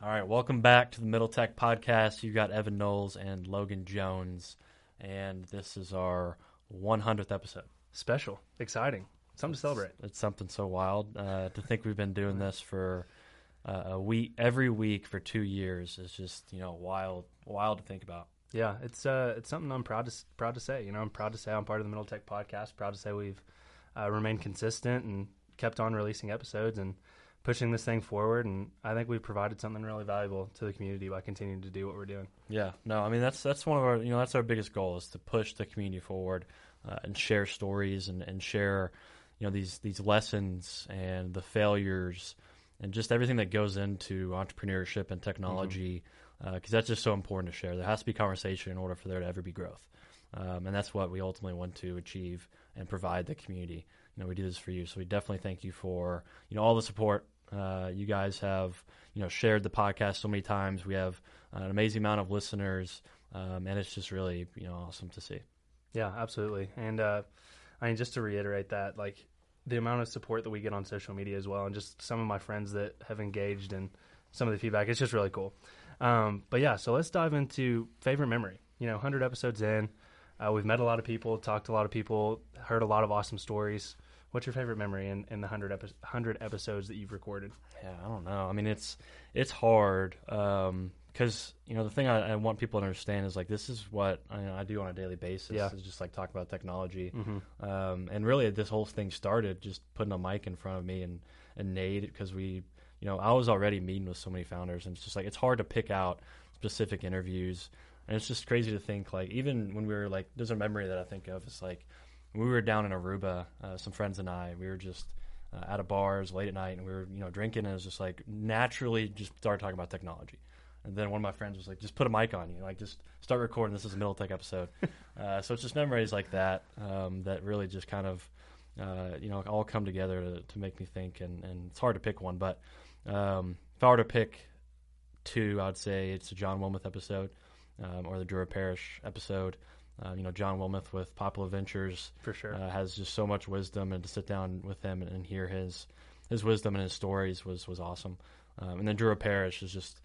All right, welcome back to the Middle Tech Podcast. You've got Evan Knowles and Logan Jones, and this is our 100th episode. Special, exciting, something to celebrate. It's something so wild uh, to think we've been doing this for uh, a week, every week for two years. is just you know wild, wild to think about. Yeah, it's uh, it's something I'm proud to proud to say. You know, I'm proud to say I'm part of the Middle Tech Podcast. Proud to say we've uh, remained consistent and kept on releasing episodes and pushing this thing forward. And I think we've provided something really valuable to the community by continuing to do what we're doing. Yeah, no, I mean that's that's one of our you know that's our biggest goal is to push the community forward uh, and share stories and, and share you know these these lessons and the failures and just everything that goes into entrepreneurship and technology because mm-hmm. uh, that's just so important to share. There has to be conversation in order for there to ever be growth, um, and that's what we ultimately want to achieve and provide the community. You know, we do this for you, so we definitely thank you for you know all the support. Uh, you guys have you know shared the podcast so many times. We have an amazing amount of listeners, um, and it's just really you know awesome to see. Yeah, absolutely. And uh, I mean, just to reiterate that, like the amount of support that we get on social media as well, and just some of my friends that have engaged and some of the feedback, it's just really cool. Um, but yeah, so let's dive into favorite memory. You know, 100 episodes in, uh, we've met a lot of people, talked to a lot of people, heard a lot of awesome stories. What's your favorite memory in, in the 100, epi- 100 episodes that you've recorded? Yeah, I don't know. I mean, it's it's hard. Um, because you know the thing I, I, want people to understand is like this is what I, I do on a daily basis. Yeah. is just like talk about technology, mm-hmm. um, and really this whole thing started just putting a mic in front of me and and Nate because we, you know, I was already meeting with so many founders, and it's just like it's hard to pick out specific interviews, and it's just crazy to think like even when we were like there's a memory that I think of. It's like we were down in Aruba, uh, some friends and I, we were just. Uh, at a bars late at night, and we were, you know, drinking, and it was just like naturally just started talking about technology and then one of my friends was like, "Just put a mic on you, like just start recording. This is a Middle Tech episode." uh, so it's just memories like that um, that really just kind of, uh, you know, all come together to, to, make me think. And, and it's hard to pick one, but um, if I were to pick two, I'd say it's a John Wilmoth episode um, or the Drua Parish episode. Uh, you know, John Wilmoth with Poplar Ventures for sure uh, has just so much wisdom, and to sit down with him and, and hear his his wisdom and his stories was was awesome. Um, and then Drua Parrish is just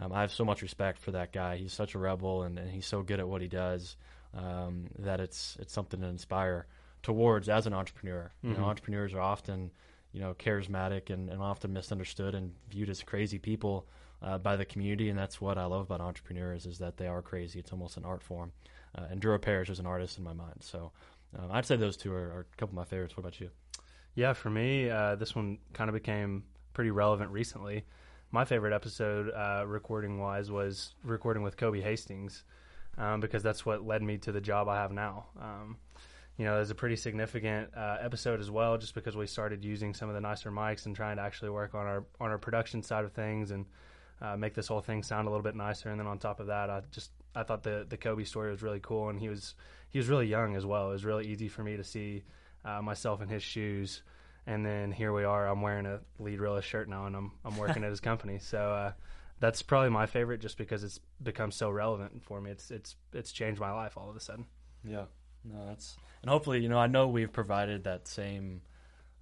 um, I have so much respect for that guy. He's such a rebel, and, and he's so good at what he does um, that it's it's something to inspire towards as an entrepreneur. Mm-hmm. You know, mm-hmm. entrepreneurs are often you know charismatic and, and often misunderstood and viewed as crazy people uh, by the community, and that's what I love about entrepreneurs is that they are crazy. It's almost an art form. Uh, and Drua Parrish is an artist in my mind, so um, I'd say those two are, are, a couple of my favorites. What about you? Yeah, for me, uh, this one kind of became pretty relevant recently my favorite episode, uh, recording wise, was recording with Kobe Hastings, um, because that's what led me to the job I have now. Um, you know, it was a pretty significant uh, episode as well, just because we started using some of the nicer mics and trying to actually work on our on our production side of things and uh, make this whole thing sound a little bit nicer. And then on top of that, I just I thought the the Kobe story was really cool, and he was he was really young as well. It was really easy for me to see uh, myself in his shoes and then here we are. I'm wearing a lead realist shirt now, and I'm I'm working at his company. So uh, that's probably my favorite, just because it's become so relevant for me. It's it's it's changed my life all of a sudden. Yeah, no, that's and hopefully, you know, I know we've provided that same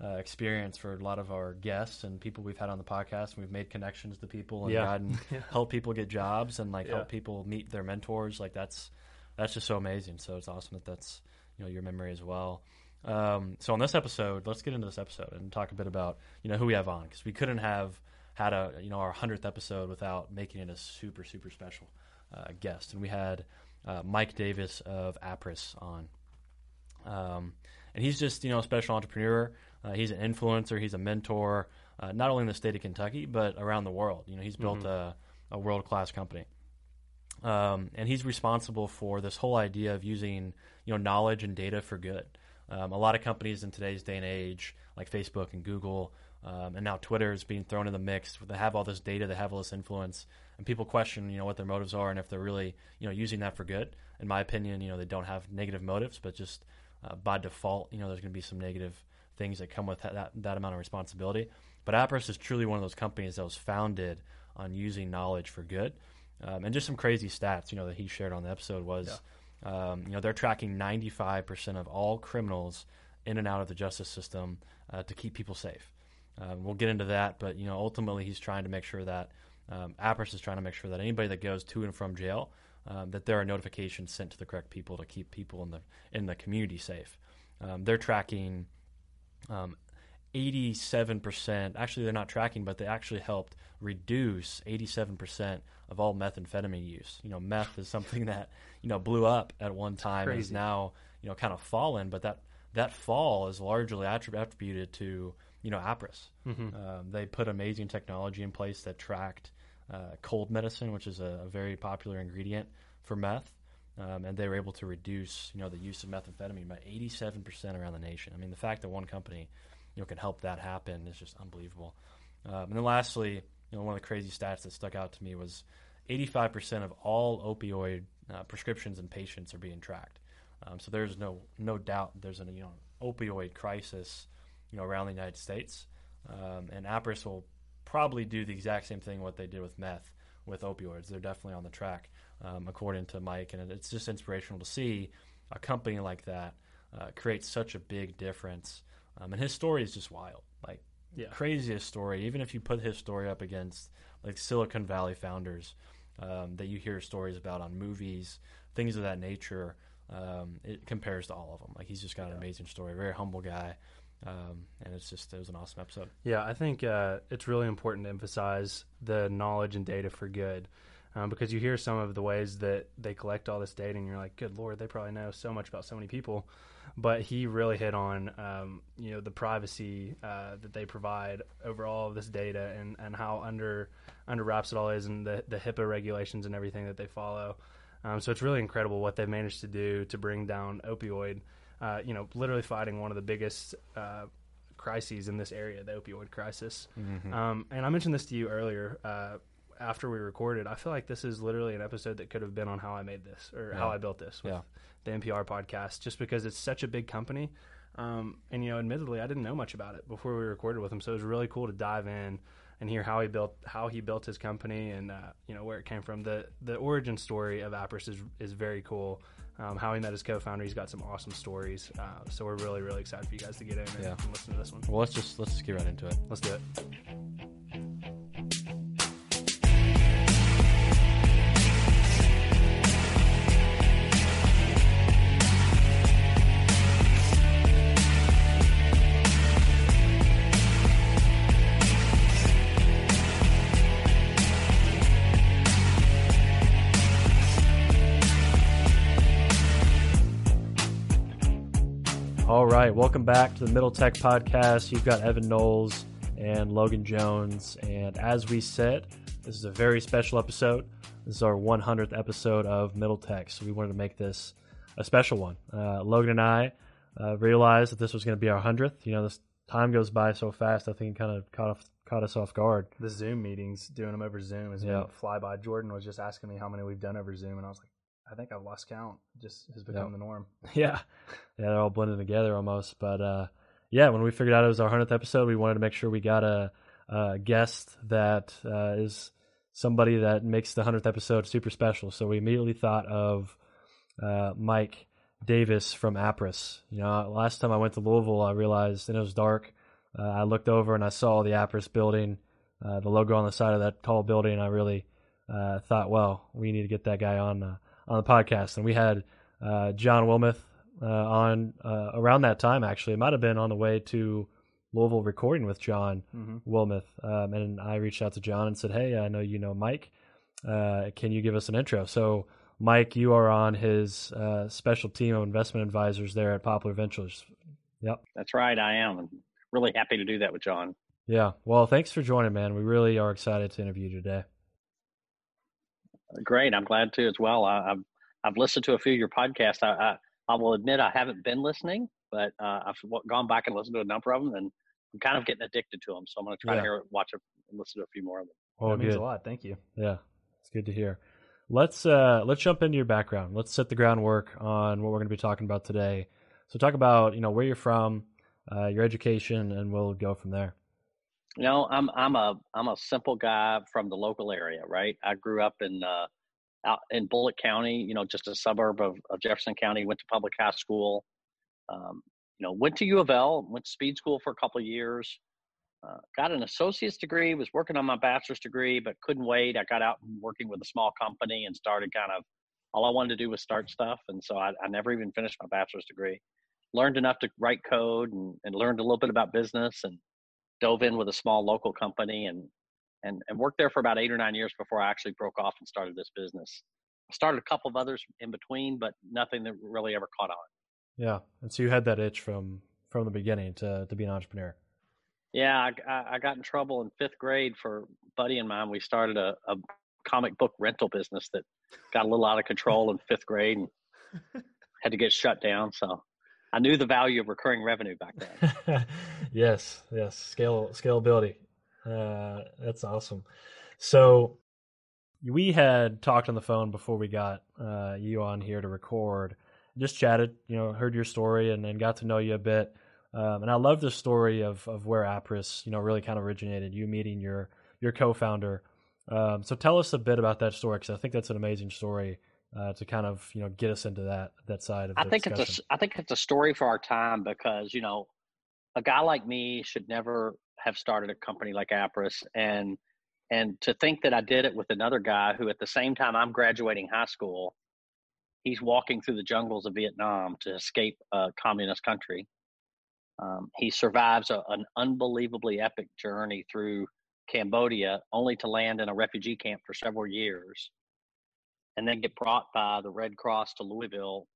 uh, experience for a lot of our guests and people we've had on the podcast. And we've made connections to people and yeah. gotten yeah. help people get jobs and like yeah. help people meet their mentors. Like that's that's just so amazing. So it's awesome that that's you know your memory as well. Um, so on this episode, let's get into this episode and talk a bit about you know who we have on because we couldn't have had a you know our hundredth episode without making it a super super special uh, guest, and we had uh, Mike Davis of Appriss on, um, and he's just you know a special entrepreneur. Uh, he's an influencer. He's a mentor, uh, not only in the state of Kentucky but around the world. You know, he's built mm-hmm. a, a world class company. Um, and he's responsible for this whole idea of using you know knowledge and data for good. Um, a lot of companies in today's day and age, like Facebook and Google, um, and now Twitter is being thrown in the mix. They have all this data, they have all this influence, and people question, you know, what their motives are and if they're really, you know, using that for good. In my opinion, you know, they don't have negative motives, but just uh, by default, you know, there's going to be some negative things that come with that, that amount of responsibility. But Appriss is truly one of those companies that was founded on using knowledge for good. Um, and just some crazy stats, you know, that he shared on the episode was. Yeah um, you know, they're tracking 95% of all criminals in and out of the justice system uh, to keep people safe. Um, we'll get into that, but you know, ultimately, he's trying to make sure that um, is trying to make sure that anybody that goes to and from jail, um, that there are notifications sent to the correct people to keep people in the in the community safe. Um, they're tracking um, 87%. Actually, they're not tracking, but they actually helped reduce 87% of all methamphetamine use. You know, meth is something that you know blew up at one time and is now you know kind of fallen, but that that fall is largely attributed to you know Appriss. Mm-hmm. Um, they put amazing technology in place that tracked uh, cold medicine, which is a, a, very popular ingredient for meth, um, and they were able to reduce you know the use of methamphetamine by 87 percent around the nation. I mean, the fact that one company you know can help that happen is just unbelievable. Um, and then lastly, you know, one of the crazy stats that stuck out to me was 85 percent of all opioid uh, prescriptions and patients are being tracked. Um, so there's no no doubt there's an you know opioid crisis you know around the United States, um, and Appriss will probably do the exact same thing what they did with meth with opioids. They're definitely on the track, um, according to Mike, and it's just inspirational to see a company like that uh, create such a big difference. Um, and his story is just wild, like yeah. craziest story. Even if you put his story up against like Silicon Valley founders um, that you hear stories about on movies, things of that nature, um, it compares to all of them. Like he's just got an amazing story, very humble guy. Um, and it's just it was an awesome episode. Yeah, I think uh, it's really important to emphasize the knowledge and data for good, um, because you hear some of the ways that they collect all this data, and you're like, "Good lord, they probably know so much about so many people." But he really hit on, um, you know, the privacy uh, that they provide over all of this data, and, and how under under wraps it all is, and the the HIPAA regulations and everything that they follow. Um, so it's really incredible what they've managed to do to bring down opioid uh, you know, literally fighting one of the biggest uh, crises in this area, the opioid crisis. Mm-hmm. Um, and I mentioned this to you earlier uh, after we recorded. I feel like this is literally an episode that could have been on how I made this or yeah. how I built this with yeah. the NPR podcast, just because it's such a big company. Um, and you know, admittedly, I didn't know much about it before we recorded with him, so it was really cool to dive in and hear how he built how he built his company and uh, you know where it came from. the The origin story of Appriss is is very cool um, how he met his co-founder. He's got some awesome stories. Uh, so we're really, really excited for you guys to get in and, yeah. and listen to this one. Well, let's just let's just get right into it. Let's do it. Right, welcome back to the Middle Tech Podcast. You've got Evan Knowles and Logan Jones. And as we said, this is a very special episode. This is our 100th episode of Middle Tech. So we wanted to make this a special one. Uh, Logan and I uh, realized that this was going to be our 100th. You know, this time goes by so fast, I think it kind of caught, off, caught us off guard. The Zoom meetings, doing them over Zoom, is yeah. fly by. Jordan was just asking me how many we've done over Zoom, and I was like, I think I've lost count. Just has become yep. the norm. Yeah, yeah, they're all blended together almost. But uh, yeah, when we figured out it was our hundredth episode, we wanted to make sure we got a, a guest that uh, is somebody that makes the hundredth episode super special. So we immediately thought of uh, Mike Davis from Appriss. You know, last time I went to Louisville, I realized and it was dark. Uh, I looked over and I saw the Appriss building, uh, the logo on the side of that tall building. And I really uh, thought, well, we need to get that guy on on the podcast, and we had uh, John Wilmoth uh, on uh, around that time. Actually, it might have been on the way to Louisville recording with John mm-hmm. Wilmoth, um, and I reached out to John and said, "Hey, I know you know Mike. Uh, can you give us an intro?" So. Mike, you are on his uh, special team of investment advisors there at Poplar Ventures. Yep. That's right. I am. I'm really happy to do that with John. Yeah. Well, thanks for joining, man. We really are excited to interview you today. Great. I'm glad to as well. I, have I've listened to a few of your podcasts. I, I, I will admit I haven't been listening, but uh, I've gone back and listened to a number of them, and I'm kind of getting addicted to them. So I'm going to try yeah. to hear, watch, and listen to a few more of them. Oh, that good. means a lot. Thank you. Yeah, it's good to hear. Let's uh, let's jump into your background. Let's set the groundwork on what we're going to be talking about today. So talk about you know where you're from, uh, your education, and we'll go from there. You know, I'm I'm a I'm a simple guy from the local area, right? I grew up in uh, out in Bullitt County, you know, just a suburb of, of Jefferson County. Went to public high school. Um, you know, went to U of L, went to speed school for a couple of years. uh, got an associate's degree, was working on my bachelor's degree, but couldn't wait. I got out and working with a small company and started kind of all I wanted to do was start stuff. And so I, I never even finished my bachelor's degree. Learned enough to write code and, and learned a little bit about business and dove in with a small local company and, and, and worked there for about eight or nine years before I actually broke off and started this business. I started a couple of others in between, but nothing that really ever caught on. Yeah. And so you had that itch from, from the beginning to, to be an entrepreneur. Yeah, I, I got in trouble in fifth grade for buddy and mine. We started a, a comic book rental business that got a little out of control in fifth grade and had to get shut down. So I knew the value of recurring revenue back then. yes, yes, scale scalability. Uh, that's awesome. So we had talked on the phone before we got uh, you on here to record. Just chatted, you know, heard your story and then got to know you a bit. Um, and I love the story of of where Appriss, you know, really kind of originated. You meeting your your co-founder. Um, so tell us a bit about that story because I think that's an amazing story uh, to kind of you know get us into that that side of. I think discussion. it's a I think it's a story for our time because you know a guy like me should never have started a company like Appriss and and to think that I did it with another guy who at the same time I'm graduating high school, he's walking through the jungles of Vietnam to escape a communist country um, he survives a, an unbelievably epic journey through Cambodia, only to land in a refugee camp for several years, and then get brought by the Red Cross to Louisville.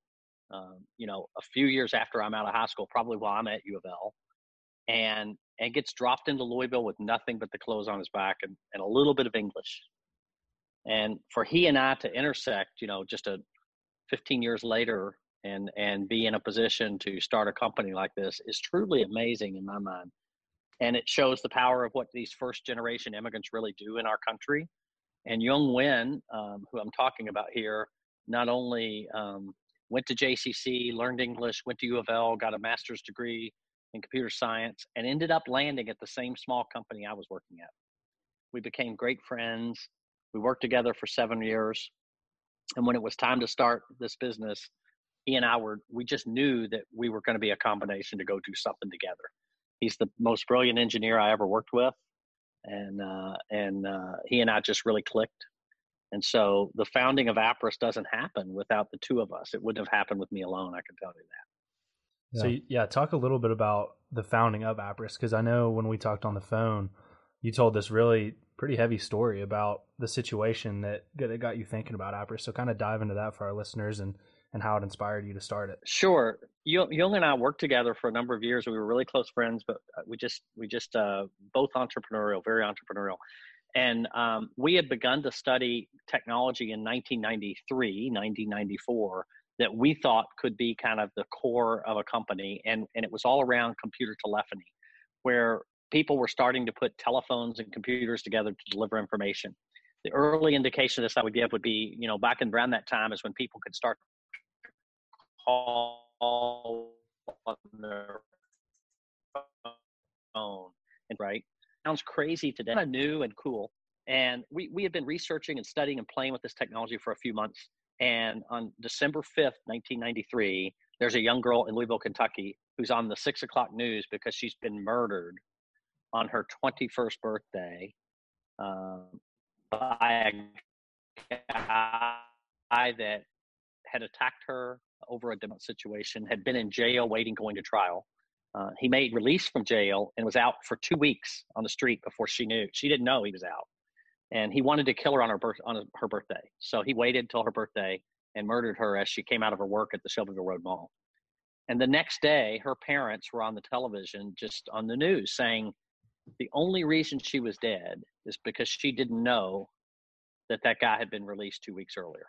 Um, you know, a few years after I'm out of high school, probably while I'm at U of L, and and gets dropped into Louisville with nothing but the clothes on his back and, and a little bit of English. And for he and I to intersect, you know, just a 15 years later and and be in a position to start a company like this is truly amazing in my mind and it shows the power of what these first generation immigrants really do in our country and young Nguyen, um, who i'm talking about here not only um, went to jcc learned english went to u of l got a master's degree in computer science and ended up landing at the same small company i was working at. We became great friends. We worked together for seven years. And when it was time to start this business he and I were we just knew that we were going to be a combination to go do something together. He's the most brilliant engineer I ever worked with, and uh, and uh, he and I just really clicked. And so the founding of Appriss doesn't happen without the two of us. It wouldn't have happened with me alone. I can tell you that. Yeah. So yeah, talk a little bit about the founding of Appriss because I know when we talked on the phone, you told this really pretty heavy story about the situation that that got you thinking about Appriss. So kind of dive into that for our listeners and and how it inspired you to start it. Sure. Young and I worked together for a number of years. We were really close friends, but uh, we just we just uh, both entrepreneurial, very entrepreneurial. And um, we had begun to study technology in 1993, 1994 that we thought could be kind of the core of a company, and and it was all around computer telephony, where people were starting to put telephones and computers together to deliver information the early indication of this I would give would be, you know, back in around that time is when people could start call on their phone. And right, sounds crazy today. Kind of new and cool. And we we had been researching and studying and playing with this technology for a few months. And on December fifth, nineteen ninety three, there's a young girl in Louisville, Kentucky, who's on the six o'clock news because she's been murdered on her 21st birthday um, by a guy that had attacked her over a situation, had been in jail waiting going to trial. Uh, he made release from jail and was out for two weeks on the street before she knew. She didn't know he was out, and he wanted to kill her on her birth on her birthday. So he waited till her birthday and murdered her as she came out of her work at the Shelbyville Road Mall. And the next day, her parents were on the television, just on the news, saying the only reason she was dead is because she didn't know that that guy had been released two weeks earlier.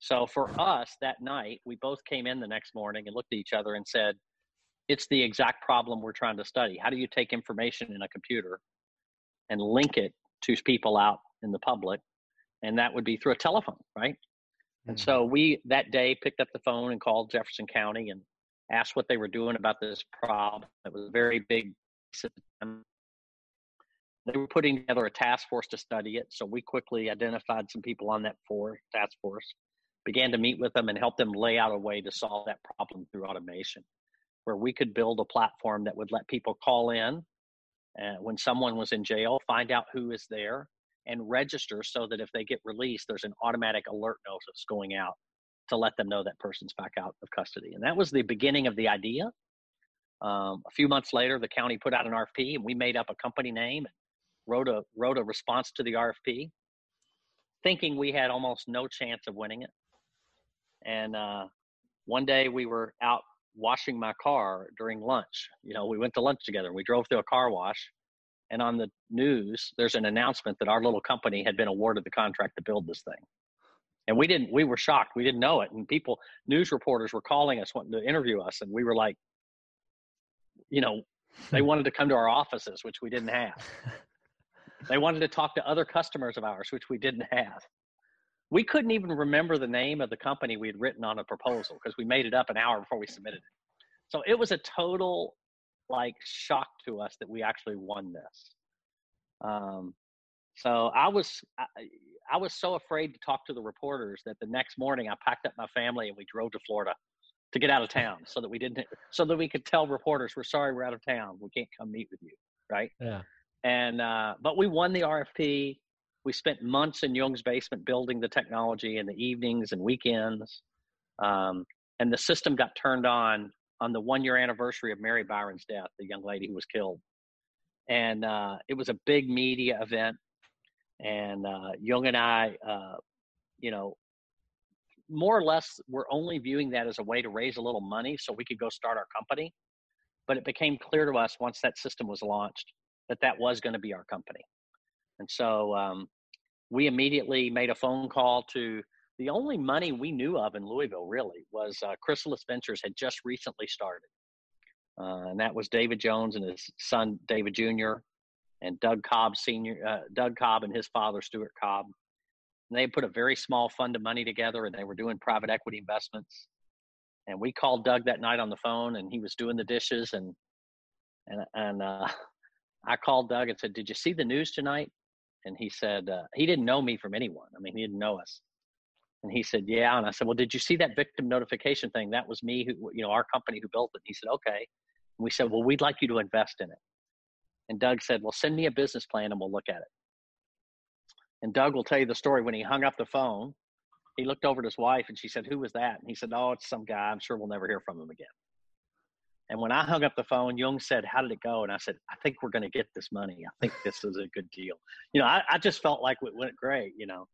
So for us that night, we both came in the next morning and looked at each other and said, it's the exact problem we're trying to study. How do you take information in a computer and link it to people out in the public? And that would be through a telephone, right? Mm-hmm. And so we that day picked up the phone and called Jefferson County and asked what they were doing about this problem. It was a very big. They were putting together a task force to study it. So we quickly identified some people on that for task force began to meet with them and help them lay out a way to solve that problem through automation, where we could build a platform that would let people call in uh, when someone was in jail, find out who is there and register so that if they get released, there's an automatic alert notice going out to let them know that person's back out of custody. And that was the beginning of the idea. Um, a few months later, the county put out an RFP, and we made up a company name and wrote a wrote a response to the RFP, thinking we had almost no chance of winning it. And uh, one day we were out washing my car during lunch. You know, we went to lunch together. and We drove through a car wash, and on the news, there's an announcement that our little company had been awarded the contract to build this thing. And we didn't. We were shocked. We didn't know it. And people, news reporters, were calling us wanting to interview us, and we were like, you know, they wanted to come to our offices, which we didn't have. they wanted to talk to other customers of ours, which we didn't have. We couldn't even remember the name of the company we had written on a proposal because we made it up an hour before we submitted it. So it was a total like shock to us that we actually won this. Um, so I was I, I was so afraid to talk to the reporters that the next morning I packed up my family and we drove to Florida to get out of town so that we didn't so that we could tell reporters we're sorry we're out of town we can't come meet with you right yeah and uh, but we won the rfp we spent months in Jung's basement building the technology in the evenings and weekends um, and the system got turned on on the one year anniversary of mary byron's death the young lady who was killed. And uh, it was a big media event and uh, Jung and I, uh, you know, more or less we're only viewing that as a way to raise a little money so we could go start our company. But it became clear to us once that system was launched that that was going to be our company. And so um, we immediately made a phone call to the only money we knew of in louisville really was uh, chrysalis ventures had just recently started uh, and that was david jones and his son david jr and doug cobb senior uh, doug cobb and his father stuart cobb they put a very small fund of money together and they were doing private equity investments. And we called Doug that night on the phone and he was doing the dishes and and and uh, I called Doug and said, "Did you see the news tonight?" And he said uh, he didn't know me from anyone. I mean, he didn't know us. And he said, "Yeah." And I said, "Well, did you see that victim notification thing? That was me who, you know, our company who built it." And he said, "Okay." And we said, "Well, we'd like you to invest in it." And Doug said, "Well, send me a business plan and we'll look at it." And Doug will tell you the story when he hung up the phone. He looked over at his wife and she said, Who was that? And he said, Oh, it's some guy. I'm sure we'll never hear from him again. And when I hung up the phone, Jung said, How did it go? And I said, I think we're going to get this money. I think this is a good deal. You know, I, I just felt like it went great, you know.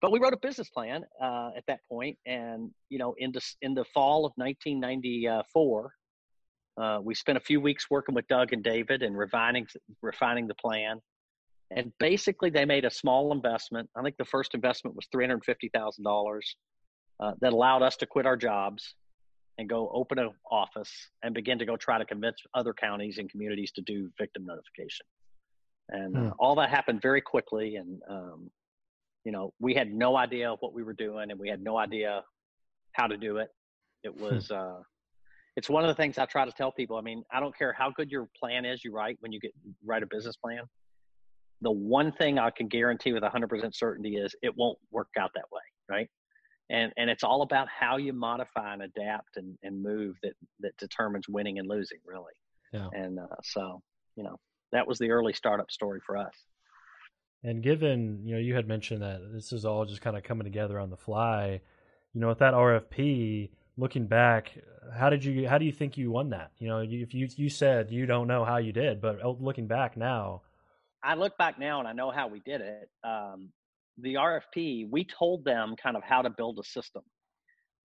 But we wrote a business plan uh, at that point, and you know, in the in the fall of 1994, uh, we spent a few weeks working with Doug and David and refining refining the plan. And basically, they made a small investment. I think the first investment was three hundred fifty thousand uh, dollars that allowed us to quit our jobs and go open an office and begin to go try to convince other counties and communities to do victim notification. And uh, hmm. all that happened very quickly. And um, you know, we had no idea what we were doing, and we had no idea how to do it. It hmm. was. Uh, it's one of the things I try to tell people. I mean, I don't care how good your plan is you write when you get write a business plan the one thing I can guarantee with 100% certainty is it won't work out that way, right? And and it's all about how you modify and adapt and, and move that that determines winning and losing, really. Yeah. And uh, so, you know, that was the early startup story for us. And given you know you had mentioned that this is all just kind of coming together on the fly, you know, with that RFP, looking back, how did you how do you think you won that? You know, if you you said you don't know how you did, but oh, looking back now, I look back now and I know how we did it. Um, the RFP, we told them kind of how to build a system,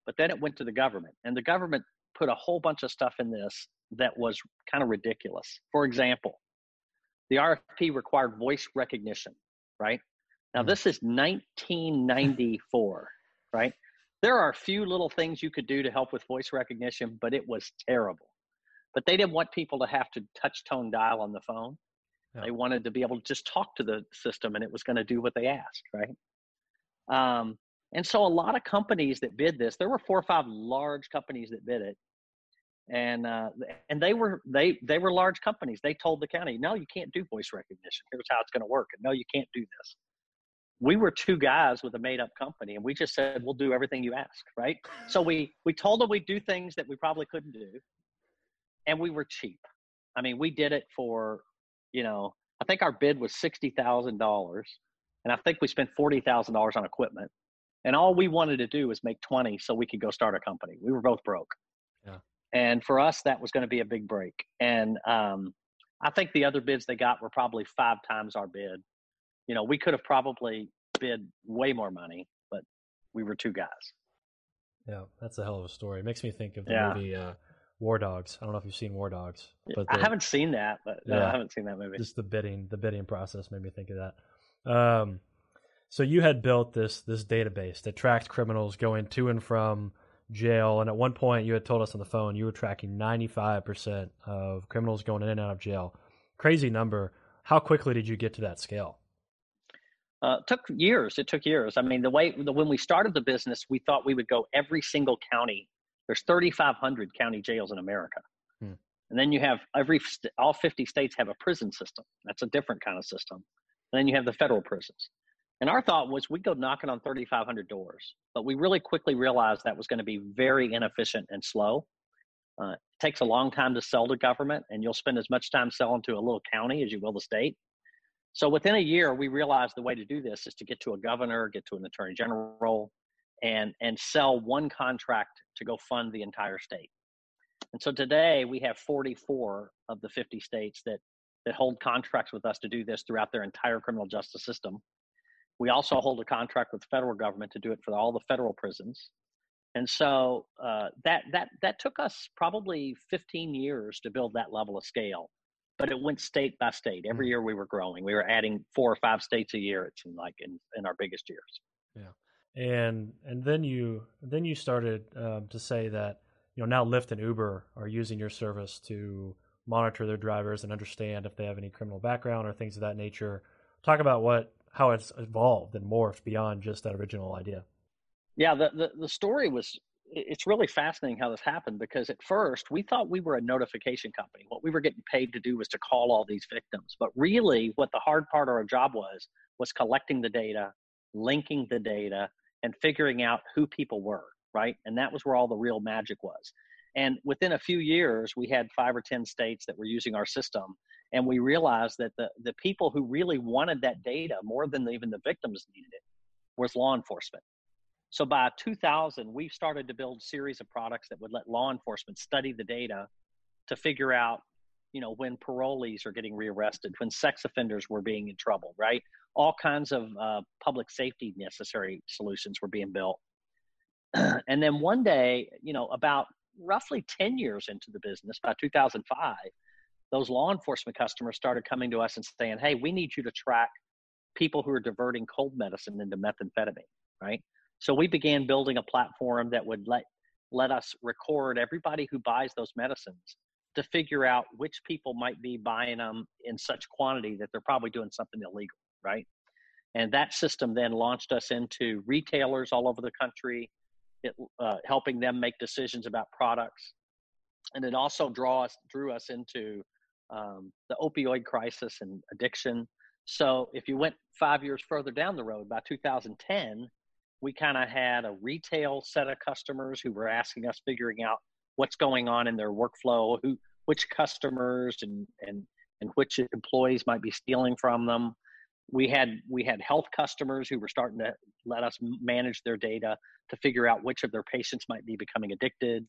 but then it went to the government, and the government put a whole bunch of stuff in this that was kind of ridiculous. For example, the RFP required voice recognition, right? Now, mm-hmm. this is 1994, right? There are a few little things you could do to help with voice recognition, but it was terrible. But they didn't want people to have to touch tone dial on the phone. Yeah. They wanted to be able to just talk to the system and it was going to do what they asked, right? Um, and so a lot of companies that bid this, there were four or five large companies that bid it. And uh, and they were they they were large companies. They told the county, no, you can't do voice recognition. Here's how it's going to work. And no, you can't do this. We were two guys with a made up company, and we just said we'll do everything you ask, right? So we we told them we'd do things that we probably couldn't do, and we were cheap. I mean, we did it for you know, I think our bid was sixty thousand dollars, and I think we spent forty thousand dollars on equipment. And all we wanted to do was make twenty so we could go start a company. We were both broke. Yeah. And for us, that was going to be a big break. And um, I think the other bids they got were probably five times our bid. You know, we could have probably bid way more money, but we were two guys. Yeah, that's a hell of a story. It makes me think of the Yeah. movie uh, War Dogs. I don't know if you've seen War Dogs, but I haven't seen that, but no, Yeah. I haven't seen that movie. just the bidding the bidding process made me think of that um, so you had built this this database that tracked criminals going to and from jail and at one point you had told us on the phone you were tracking 95% of criminals going in and out of jail crazy number how quickly did you get to that scale Uh, it took years. It took years. I mean, the way the, when we started the business, we thought we would go every single county. There's 3,500 county jails in America, Hmm. and then you have every st- all 50 states have a prison system. That's a different kind of system. And then you have the federal prisons. And our thought was we'd go knocking on 3,500 doors, but we really quickly realized that was going to be very inefficient and slow. Uh, it takes a long time to sell to government, and you'll spend as much time selling to a little county as you will the state. So within a year, we realized the way to do this is to get to a governor, get to an attorney general, and and sell one contract to go fund the entire state. And so today we have 44 of the 50 states that that hold contracts with us to do this throughout their entire criminal justice system. We also hold a contract with the federal government to do it for all the federal prisons. And so uh, that that that took us probably 15 years to build that level of scale but it went state by state. Every year we were growing. We were adding four or five states a year. It seemed like in, in our biggest years. And and then you then you started um, to say that you know now Lyft and Uber are using your service to monitor their drivers and understand if they have any criminal background or things of that nature. Talk about what how it's evolved and morphed beyond just that original idea. Yeah, the, the, the story was, it's really fascinating how this happened because at first we thought we were a notification company. What we were getting paid to do was to call all these victims. But really, what the hard part of our job was, was collecting the data, linking the data, and figuring out who people were, right? And that was where all the real magic was. And within a few years, we had five or 10 states that were using our system. And we realized that the, the people who really wanted that data more than even the victims needed it was law enforcement. So by 2000, we started to build series of products that would let law enforcement study the data to figure out, you know, when parolees are getting rearrested, when sex offenders were being in trouble, right? All kinds of uh, public safety necessary solutions were being built. and then one day, you know, about roughly 10 years into the business, by 2005, those law enforcement customers started coming to us and saying, hey, we need you to track people who are diverting cold medicine into methamphetamine, right? So we began building a platform that would let let us record everybody who buys those medicines to figure out which people might be buying them in such quantity that they're probably doing something illegal, right? And that system then launched us into retailers all over the country, it, uh, helping them make decisions about products, and it also draw us drew us into um, the opioid crisis and addiction. So if you went five years further down the road, by 2010, we kind of had a retail set of customers who were asking us figuring out what's going on in their workflow, who which customers and and and which employees might be stealing from them. We had we had health customers who were starting to let us manage their data to figure out which of their patients might be becoming addicted.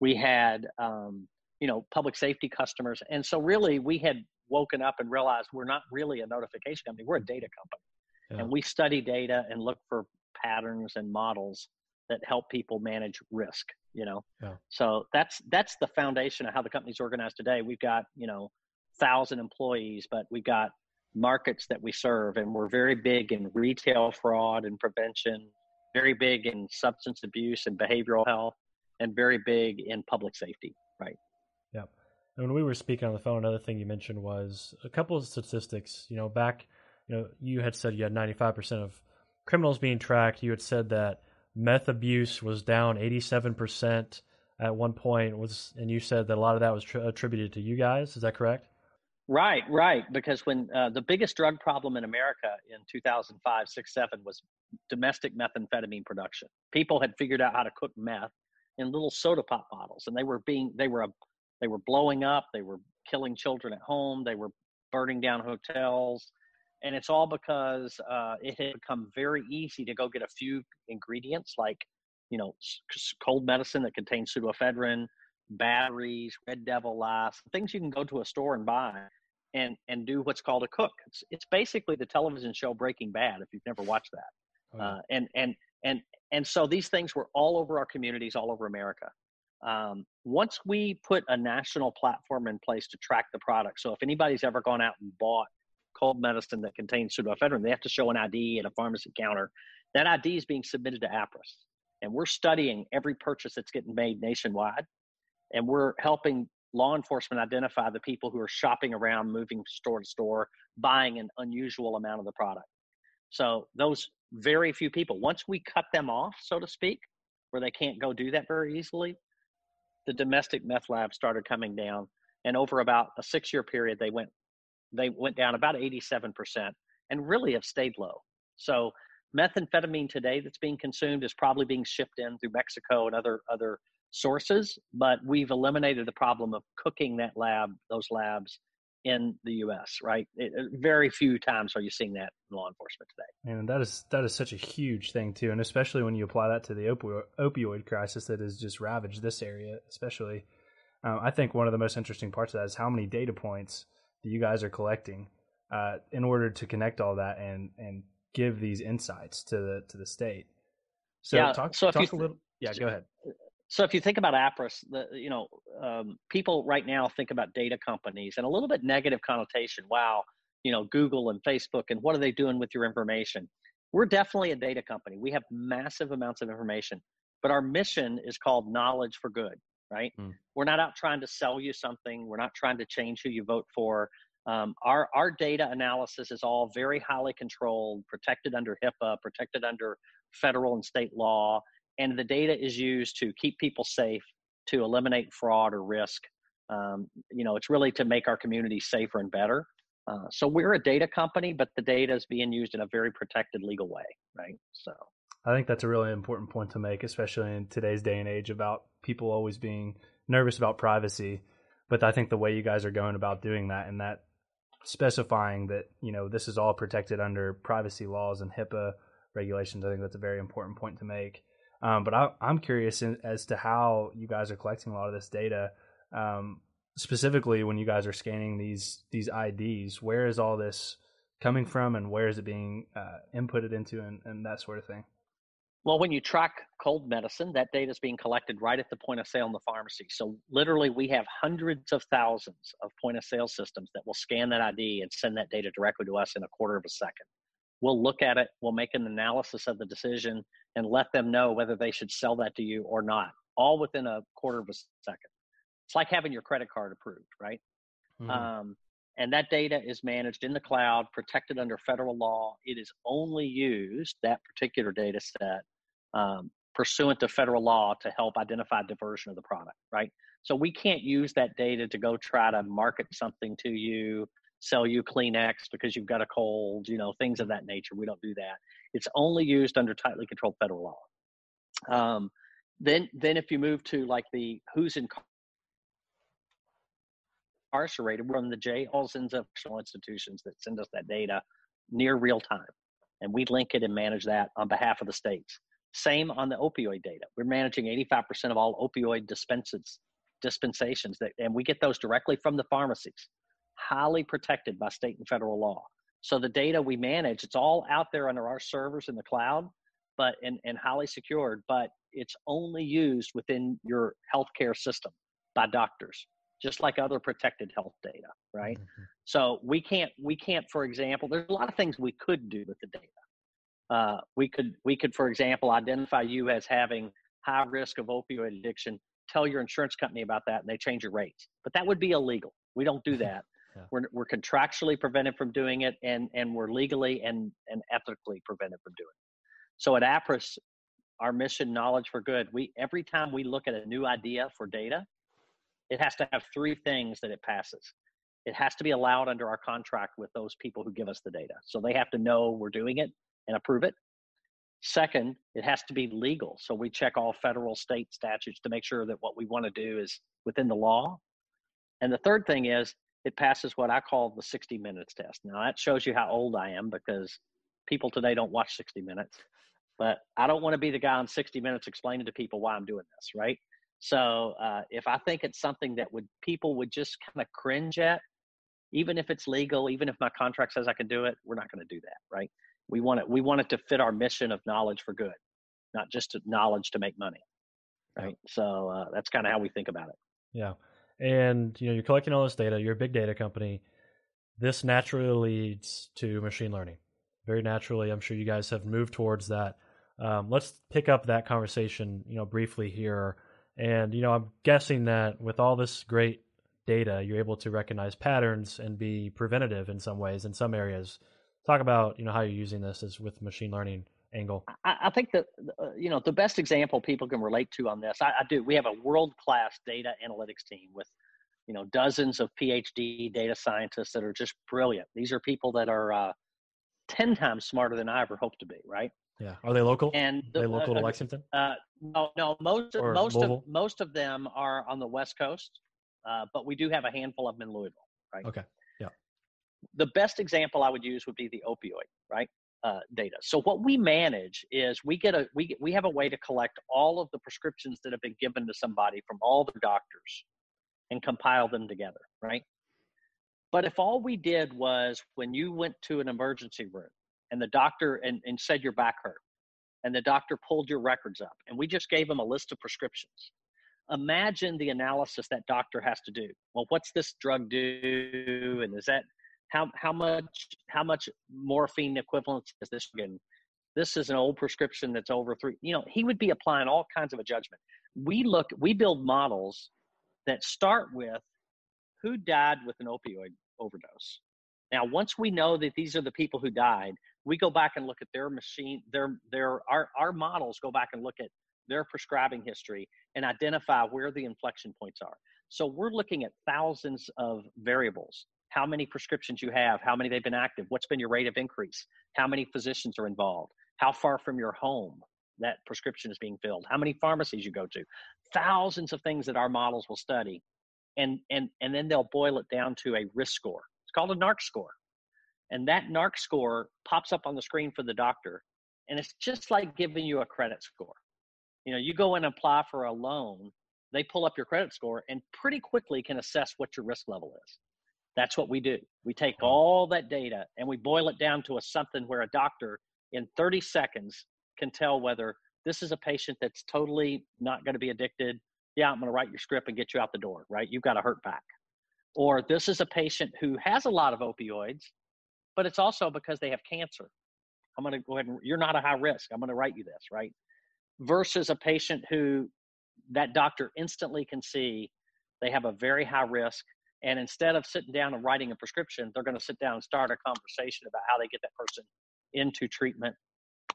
We had um, you know public safety customers, and so really we had woken up and realized we're not really a notification company; we're a data company, Yeah. and we study data and look for patterns and models that help people manage risk you know Yeah. so that's that's the foundation of how the company's organized today we've got you know thousand employees but we've got markets that we serve and we're very big in retail fraud and prevention very big in substance abuse and behavioral health and very big in public safety right Yeah. And when we were speaking on the phone, another thing you mentioned was a couple of statistics. You know, back, you know, you had said you had 95% of criminals being tracked. You had said that meth abuse was down 87% at one point was and you said that a lot of that was tr- attributed to you guys. Is that correct? Right, right. Because when uh, the biggest drug problem in America in 2005, 6, 7 was domestic methamphetamine production. People had figured out how to cook meth in little soda pop bottles, and they were being they were they were blowing up. They were killing children at home. They were burning down hotels, and it's all because uh, it had become very easy to go get a few ingredients like, you know, cold medicine that contains pseudoephedrine, batteries, red devil lice, things you can go to a store and buy and and do what's called a cook. It's, it's basically the television show Breaking Bad if you've never watched that. Oh, uh, and and and and so these things were all over our communities, all over America. Um, once we put a national platform in place to track the product, so if anybody's ever gone out and bought cold medicine that contains pseudoephedrine, they have to show an ID at a pharmacy counter. That ID is being submitted to Appriss, and we're studying every purchase that's getting made nationwide and we're helping law enforcement identify the people who are shopping around, moving store to store, buying an unusual amount of the product. So those very few people, once we cut them off, so to speak, where they can't go do that very easily, the domestic meth labs started coming down, and over about a six-year period, they went they went down about 87%, and really have stayed low. So methamphetamine today that's being consumed is probably being shipped in through Mexico and other other sources, but we've eliminated the problem of cooking that lab, those labs in the U.S. Right? It, very few times are you seeing that in law enforcement today. And that is that is such a huge thing too, and especially when you apply that to the opioid, opioid crisis that has just ravaged this area, especially. Um, I think one of the most interesting parts of that is how many data points that you guys are collecting uh, in order to connect all that and and give these insights to the to the state. So yeah, talk, so talk a little. Yeah, go ahead. So if you think about Appriss, the you know um, people right now think about data companies and a little bit negative connotation. Wow, you know Google and Facebook and what are they doing with your information? We're definitely a data company. We have massive amounts of information, but our mission is called knowledge for good. Right? Mm. We're not out trying to sell you something. We're not trying to change who you vote for. Um, our our data analysis is all very highly controlled, protected under HIPAA, protected under federal and state law and the data is used to keep people safe, to eliminate fraud or risk. Um, you know, it's really to make our community safer and better. Uh, so we're a data company, but the data is being used in a very protected legal way, right? So I think that's a really important point to make, especially in today's day and age about people always being nervous about privacy. But I think the way you guys are going about doing that and that specifying that, you know, this is all protected under privacy laws and HIPAA regulations, I think that's a very important point to make. Um, but I, am curious in, as to how you guys are collecting a lot of this data. Um, specifically, when you guys are scanning these these IDs, where is all this coming from, and where is it being uh, inputted into, and, and that sort of thing? Well, when you track cold medicine, that data is being collected right at the point of sale in the pharmacy. So literally, we have hundreds of thousands of point of sale systems that will scan that ID and send that data directly to us in a quarter of a second. We'll look at it, we'll make an analysis of the decision, and let them know whether they should sell that to you or not, all within a quarter of a second. It's like having your credit card approved, right? Mm-hmm. Um, and that data is managed in the cloud, protected under federal law. It is only used, that particular data set, um, pursuant to federal law to help identify diversion of the product, right? So we can't use that data to go try to market something to you sell you Kleenex because you've got a cold, you know, things of that nature. We don't do that. It's only used under tightly controlled federal law. Um, then, then if you move to like the who's incarcerated, we're on the jails and correctional institutions that send us that data near real time, and we link it and manage that on behalf of the states. Same on the opioid data. We're managing 85% of all opioid dispenses, dispensations, that, and we get those directly from the pharmacies highly protected by state and federal law. So the data we manage, it's all out there under our servers in the cloud, but and, and highly secured, but it's only used within your healthcare system by doctors, just like other protected health data, right? Mm-hmm. So we can't we can't, for example, there's a lot of things we could do with the data. Uh, we could we could, for example, identify you as having high risk of opioid addiction, tell your insurance company about that, and they change your rates. But that would be illegal. We don't do that. Yeah. We're, we're contractually prevented from doing it, and, and we're legally and, and ethically prevented from doing it. So at Appriss, our mission, knowledge for good, we every time we look at a new idea for data, it has to have three things that it passes. It has to be allowed under our contract with those people who give us the data. So they have to know we're doing it and approve it. Second, it has to be legal. So we check all federal, state statutes to make sure that what we want to do is within the law. And the third thing is it passes what I call the 60 minutes test. Now that shows you how old I am because people today don't watch 60 minutes. But I don't want to be the guy on 60 minutes explaining to people why I'm doing this, right? So uh, if I think it's something that would people would just kind of cringe at, even if it's legal, even if my contract says I can do it, we're not going to do that, right? We want it. We want it to fit our mission of knowledge for good, not just knowledge to make money, right? So uh, that's kind of how we think about it. Yeah, and you know you're collecting all this data. You're a big data company. This naturally leads to machine learning. Very naturally, I'm sure you guys have moved towards that. Um, let's pick up that conversation, you know, briefly here. And you know, I'm guessing that with all this great data, you're able to recognize patterns and be preventative in some ways in some areas. Talk about you know how you're using this as with machine learning angle. I, I think that uh, you know the best example people can relate to on this. I, I do. We have a world class data analytics team with you know dozens of PhD data scientists that are just brilliant. These are people that are uh, ten times smarter than I ever hoped to be. Right. Yeah. Are they local? And the, are they local uh, to Lexington? Uh, no, no. Most of, most Louisville? of most of them are on the West Coast, uh, but we do have a handful of them in Louisville. Right. Okay. Yeah. The best example I would use would be the opioid. Right. Uh, data. So what we manage is we get a we we have a way to collect all of the prescriptions that have been given to somebody from all the doctors and compile them together, right? But if all we did was when you went to an emergency room and the doctor and, and said your back hurt and the doctor pulled your records up and we just gave him a list of prescriptions imagine the analysis that doctor has to do well what's this drug do and is that how how much how much morphine equivalent is this again this is an old prescription that's over three you know he would be applying all kinds of a judgment. We look we build models that start with who died with an opioid overdose. Now once we know that these are the people who died we go back and look at their machine their their our, our models go back and look at their prescribing history and identify where the inflection points are. So we're looking at thousands of variables how many prescriptions you have how many they've been active what's been your rate of increase how many physicians are involved how far from your home that prescription is being filled how many pharmacies you go to thousands of things that our models will study and and and then they'll boil it down to a risk score it's called a Narx score and that Narx score pops up on the screen for the doctor. And it's just like giving you a credit score. You know, you go and apply for a loan, they pull up your credit score and pretty quickly can assess what your risk level is. That's what we do. We take all that data and we boil it down to a something where a doctor in 30 seconds can tell whether this is a patient that's totally not going to be addicted. Yeah, I'm going to write your script and get you out the door, right? You've got a hurt back. Or this is a patient who has a lot of opioids but it's also because they have cancer. I'm going to go ahead and you're not a high risk. I'm going to write you this, right? Versus a patient who that doctor instantly can see they have a very high risk. And instead of sitting down and writing a prescription, they're going to sit down and start a conversation about how they get that person into treatment,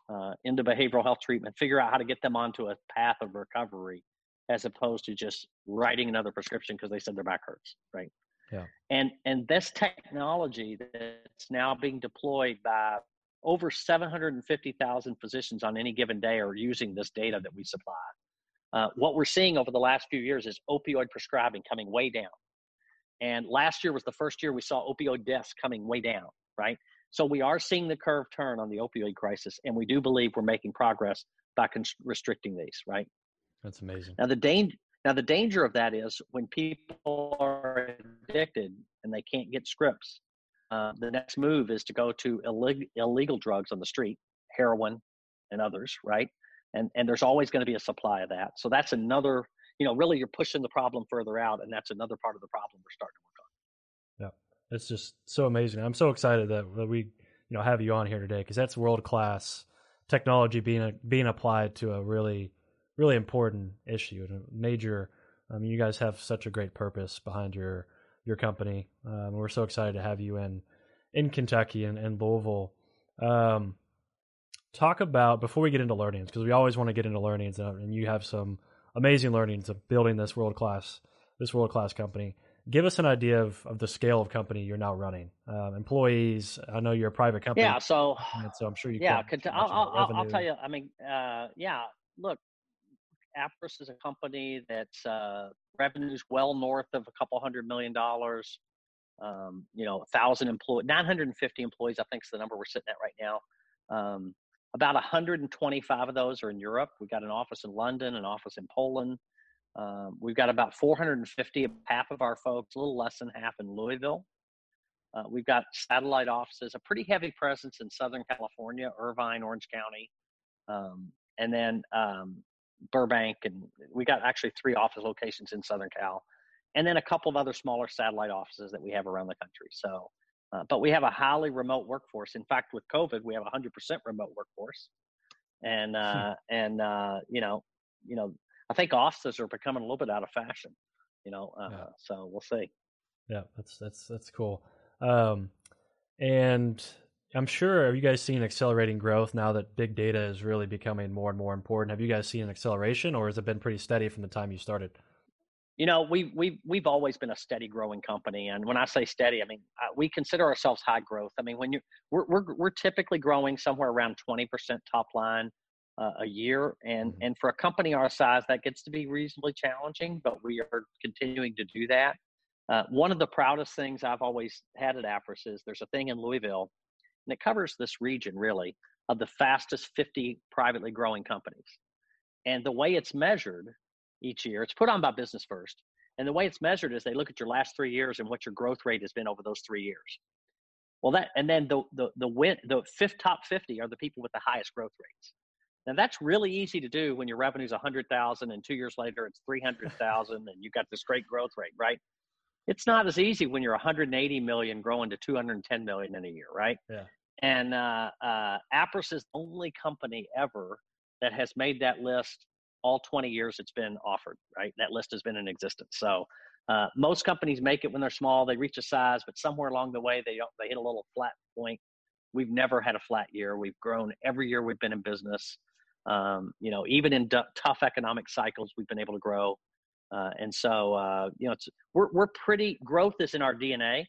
uh, into behavioral health treatment, figure out how to get them onto a path of recovery as opposed to just writing another prescription because they said their back hurts, right? Yeah. And and this technology that's now being deployed by over 750,000 physicians on any given day are using this data that we supply. Uh, what we're seeing over the last few years is opioid prescribing coming way down. And last year was the first year we saw opioid deaths coming way down, right? So we are seeing the curve turn on the opioid crisis, and we do believe we're making progress by restricting these, right? That's amazing. Now the danger now, the danger of that is when people are addicted and they can't get scripts, uh, the next move is to go to illeg- illegal drugs on the street, heroin and others, right? And and there's always going to be a supply of that. So that's another, you know, really you're pushing the problem further out, and that's another part of the problem we're starting to work on. Yeah, it's just so amazing. I'm so excited that we, you know, have you on here today because that's world class technology being being applied to a really really important issue and a major. I mean, you guys have such a great purpose behind your your company. Um, we're so excited to have you in in Kentucky and, and Louisville. Um, talk about before we get into learnings because we always want to get into learnings, and, and you have some amazing learnings of building this world class this world class company. Give us an idea of, of the scale of company you're now running. Um, employees, I know you're a private company. Yeah, so so I'm sure you. Yeah, I'll, I'll, I'll, tell you. I mean, uh, yeah. Look, Appriss is a company that's uh, revenues well north of a couple hundred million dollars. um, you know, thousand employees, 950 employees, I think is the number we're sitting at right now. Um, about 125 of those are in Europe. We've got an office in London, an office in Poland. Um, we've got about 450, half of our folks, a little less than half in Louisville. Uh, we've got satellite offices, a pretty heavy presence in Southern California, Irvine, Orange County, um, and then um, Burbank. And we got actually three office locations in Southern Cal, and then a couple of other smaller satellite offices that we have around the country. So, uh, but we have a highly remote workforce. In fact, with COVID, we have a 100% remote workforce, and hmm. uh, and uh, you know, you know, I think offices are becoming a little bit out of fashion. You know, uh, yeah. so we'll see. Yeah, that's that's that's cool. Um, and I'm sure have you guys seen accelerating growth now that big data is really becoming more and more important? Have you guys seen an acceleration, or has it been pretty steady from the time you started? You know, we we we've always been a steady growing company, and when I say steady, I mean uh, we consider ourselves high growth. I mean, when you we're we're, we're typically growing somewhere around 20% top line uh, a year, and mm-hmm. and for a company our size, that gets to be reasonably challenging, but we are continuing to do that. Uh, one of the proudest things I've always had at Appriss is there's a thing in Louisville, and it covers this region really of the fastest 50 privately growing companies. And the way it's measured each year, it's put on by Business First. And the way it's measured is they look at your last three years and what your growth rate has been over those three years. Well, that and then the the the win the fifth top 50 are the people with the highest growth rates. Now that's really easy to do when your revenue's 100,000 and two years later it's 300,000 and you've got this great growth rate, right? it's not as easy when you're 180 million growing to 210 million in a year, right? Yeah. And uh, uh, Appriss is the only company ever that has made that list all 20 years it's been offered, right? That list has been in existence. So uh, most companies make it when they're small, they reach a size, but somewhere along the way they they hit a little flat point. We've never had a flat year. We've grown every year we've been in business. Um, you know, even in d- tough economic cycles, we've been able to grow. Uh, and so, uh, you know, it's, we're, we're pretty, growth is in our DNA.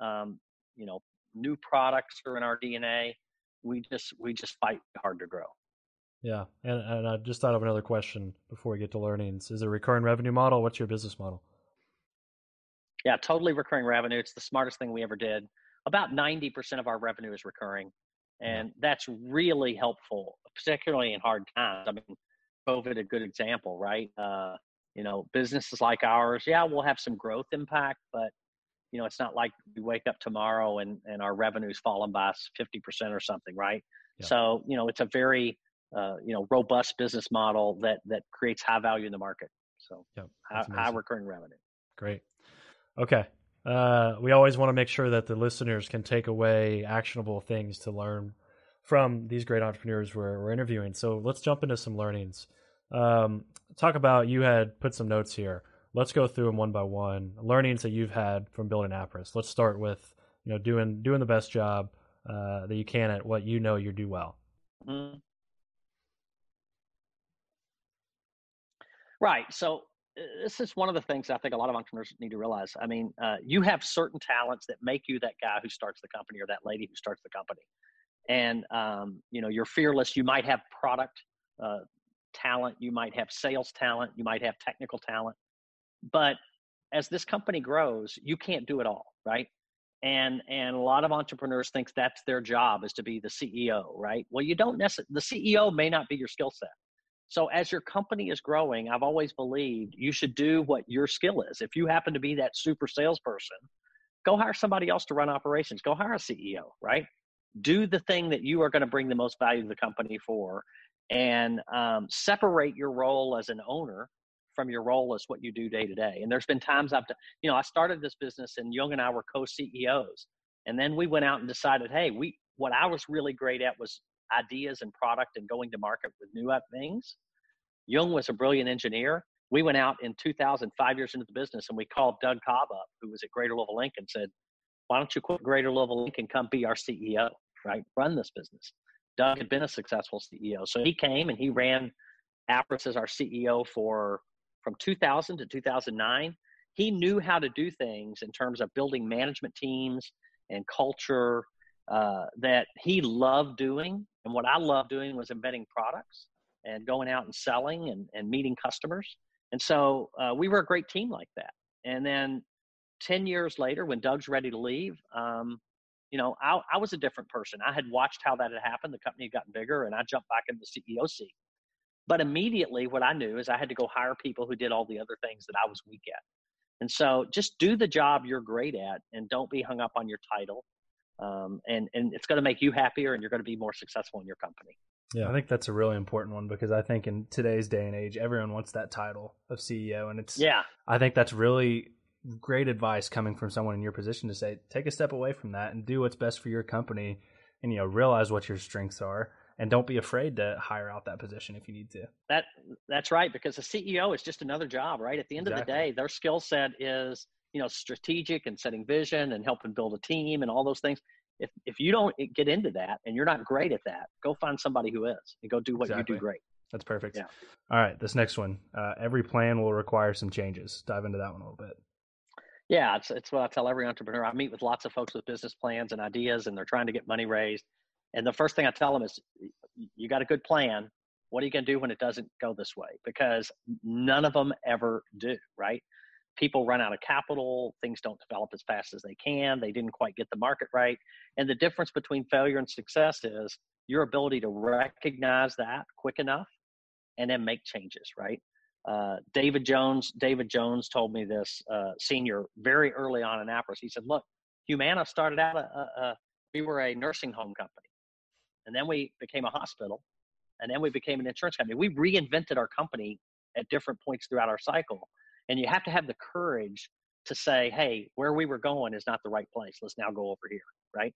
Um, you know, new products are in our DNA. We just, we just fight hard to grow. Yeah. And, and I just thought of another question before we get to learnings. Is it a recurring revenue model? What's your business model? Yeah, totally recurring revenue. It's the smartest thing we ever did. About 90% of our revenue is recurring. And that's really helpful, particularly in hard times. I mean, COVID, a good example, right? Uh, you know businesses like ours yeah we'll have some growth impact but you know it's not like we wake up tomorrow and and our revenues fallen by 50% or something right yeah. so you know it's a very uh, you know robust business model that that creates high value in the market so yeah, high, high recurring revenue great okay uh, we always want to make sure that the listeners can take away actionable things to learn from these great entrepreneurs we're, we're interviewing so let's jump into some learnings um, talk about you had put some notes here. Let's go through them one by one. Learnings that you've had from building Appriss. Let's start with you know doing doing the best job uh, that you can at what you know you do well. Mm-hmm. Right. So uh, this is one of the things I think a lot of entrepreneurs need to realize. I mean, uh, you have certain talents that make you that guy who starts the company or that lady who starts the company, and um, you know you're fearless. You might have product uh, talent, you might have sales talent, you might have technical talent. But as this company grows, you can't do it all, right? And and a lot of entrepreneurs think that's their job is to be the CEO, right? Well, you don't necessarily the CEO may not be your skill set. So as your company is growing, I've always believed you should do what your skill is. If you happen to be that super salesperson, go hire somebody else to run operations. Go hire a CEO, right? Do the thing that you are going to bring the most value to the company for and um, separate your role as an owner from your role as what you do day to day. And there's been times I've, you know, I started this business and Jung and I were co-CEOs, and then we went out and decided, hey, we what I was really great at was ideas and product and going to market with new things. Jung was a brilliant engineer. We went out in 2000, five years into the business, and we called Doug Cobb up, who was at Greater Louisville Inc, and said, "Why don't you quit Greater Louisville Inc and come be our CEO? Right, run this business." Doug had been a successful CEO. So he came and he ran Appriss as our CEO for from 2000 to 2009. He knew how to do things in terms of building management teams and culture uh, that he loved doing. And what I loved doing was inventing products and going out and selling and, and meeting customers. And so uh, we were a great team like that. And then 10 years later, when Doug's ready to leave, um, you know, I, I was a different person. I had watched how that had happened. The company had gotten bigger, and I jumped back into the CEO seat. But immediately, what I knew is I had to go hire people who did all the other things that I was weak at. And so just do the job you're great at and don't be hung up on your title. Um, and, and it's going to make you happier and you're going to be more successful in your company. Yeah, I think that's a really important one because I think in today's day and age, everyone wants that title of CEO, and it's yeah. I think that's really great advice coming from someone in your position to say take a step away from that and do what's best for your company, and you know realize what your strengths are, and don't be afraid to hire out that position if you need to. That that's right because the CEO is just another job, right? At the end exactly. of the day, their skill set is you know strategic and setting vision and helping build a team and all those things if if you don't get into that and you're not great at that, go find somebody who is and go do what exactly. you do great. That's perfect. Yeah. All right, this next one. Uh, every plan will require some changes. Dive into that one a little bit. Yeah, it's it's what I tell every entrepreneur. I meet with lots of folks with business plans and ideas, and they're trying to get money raised. And the first thing I tell them is, you got a good plan. What are you going to do when it doesn't go this way? Because none of them ever do, right? People run out of capital, things don't develop as fast as they can, they didn't quite get the market right. And the difference between failure and success is your ability to recognize that quick enough and then make changes, right? Uh, David Jones, David Jones told me this uh, senior very early on in Appriss. He said, "Look, Humana started out a, a, a, we were a nursing home company, and then we became a hospital, and then we became an insurance company. We reinvented our company at different points throughout our cycle, and you have to have the courage to say, hey, where we were going is not the right place. Let's now go over here, right?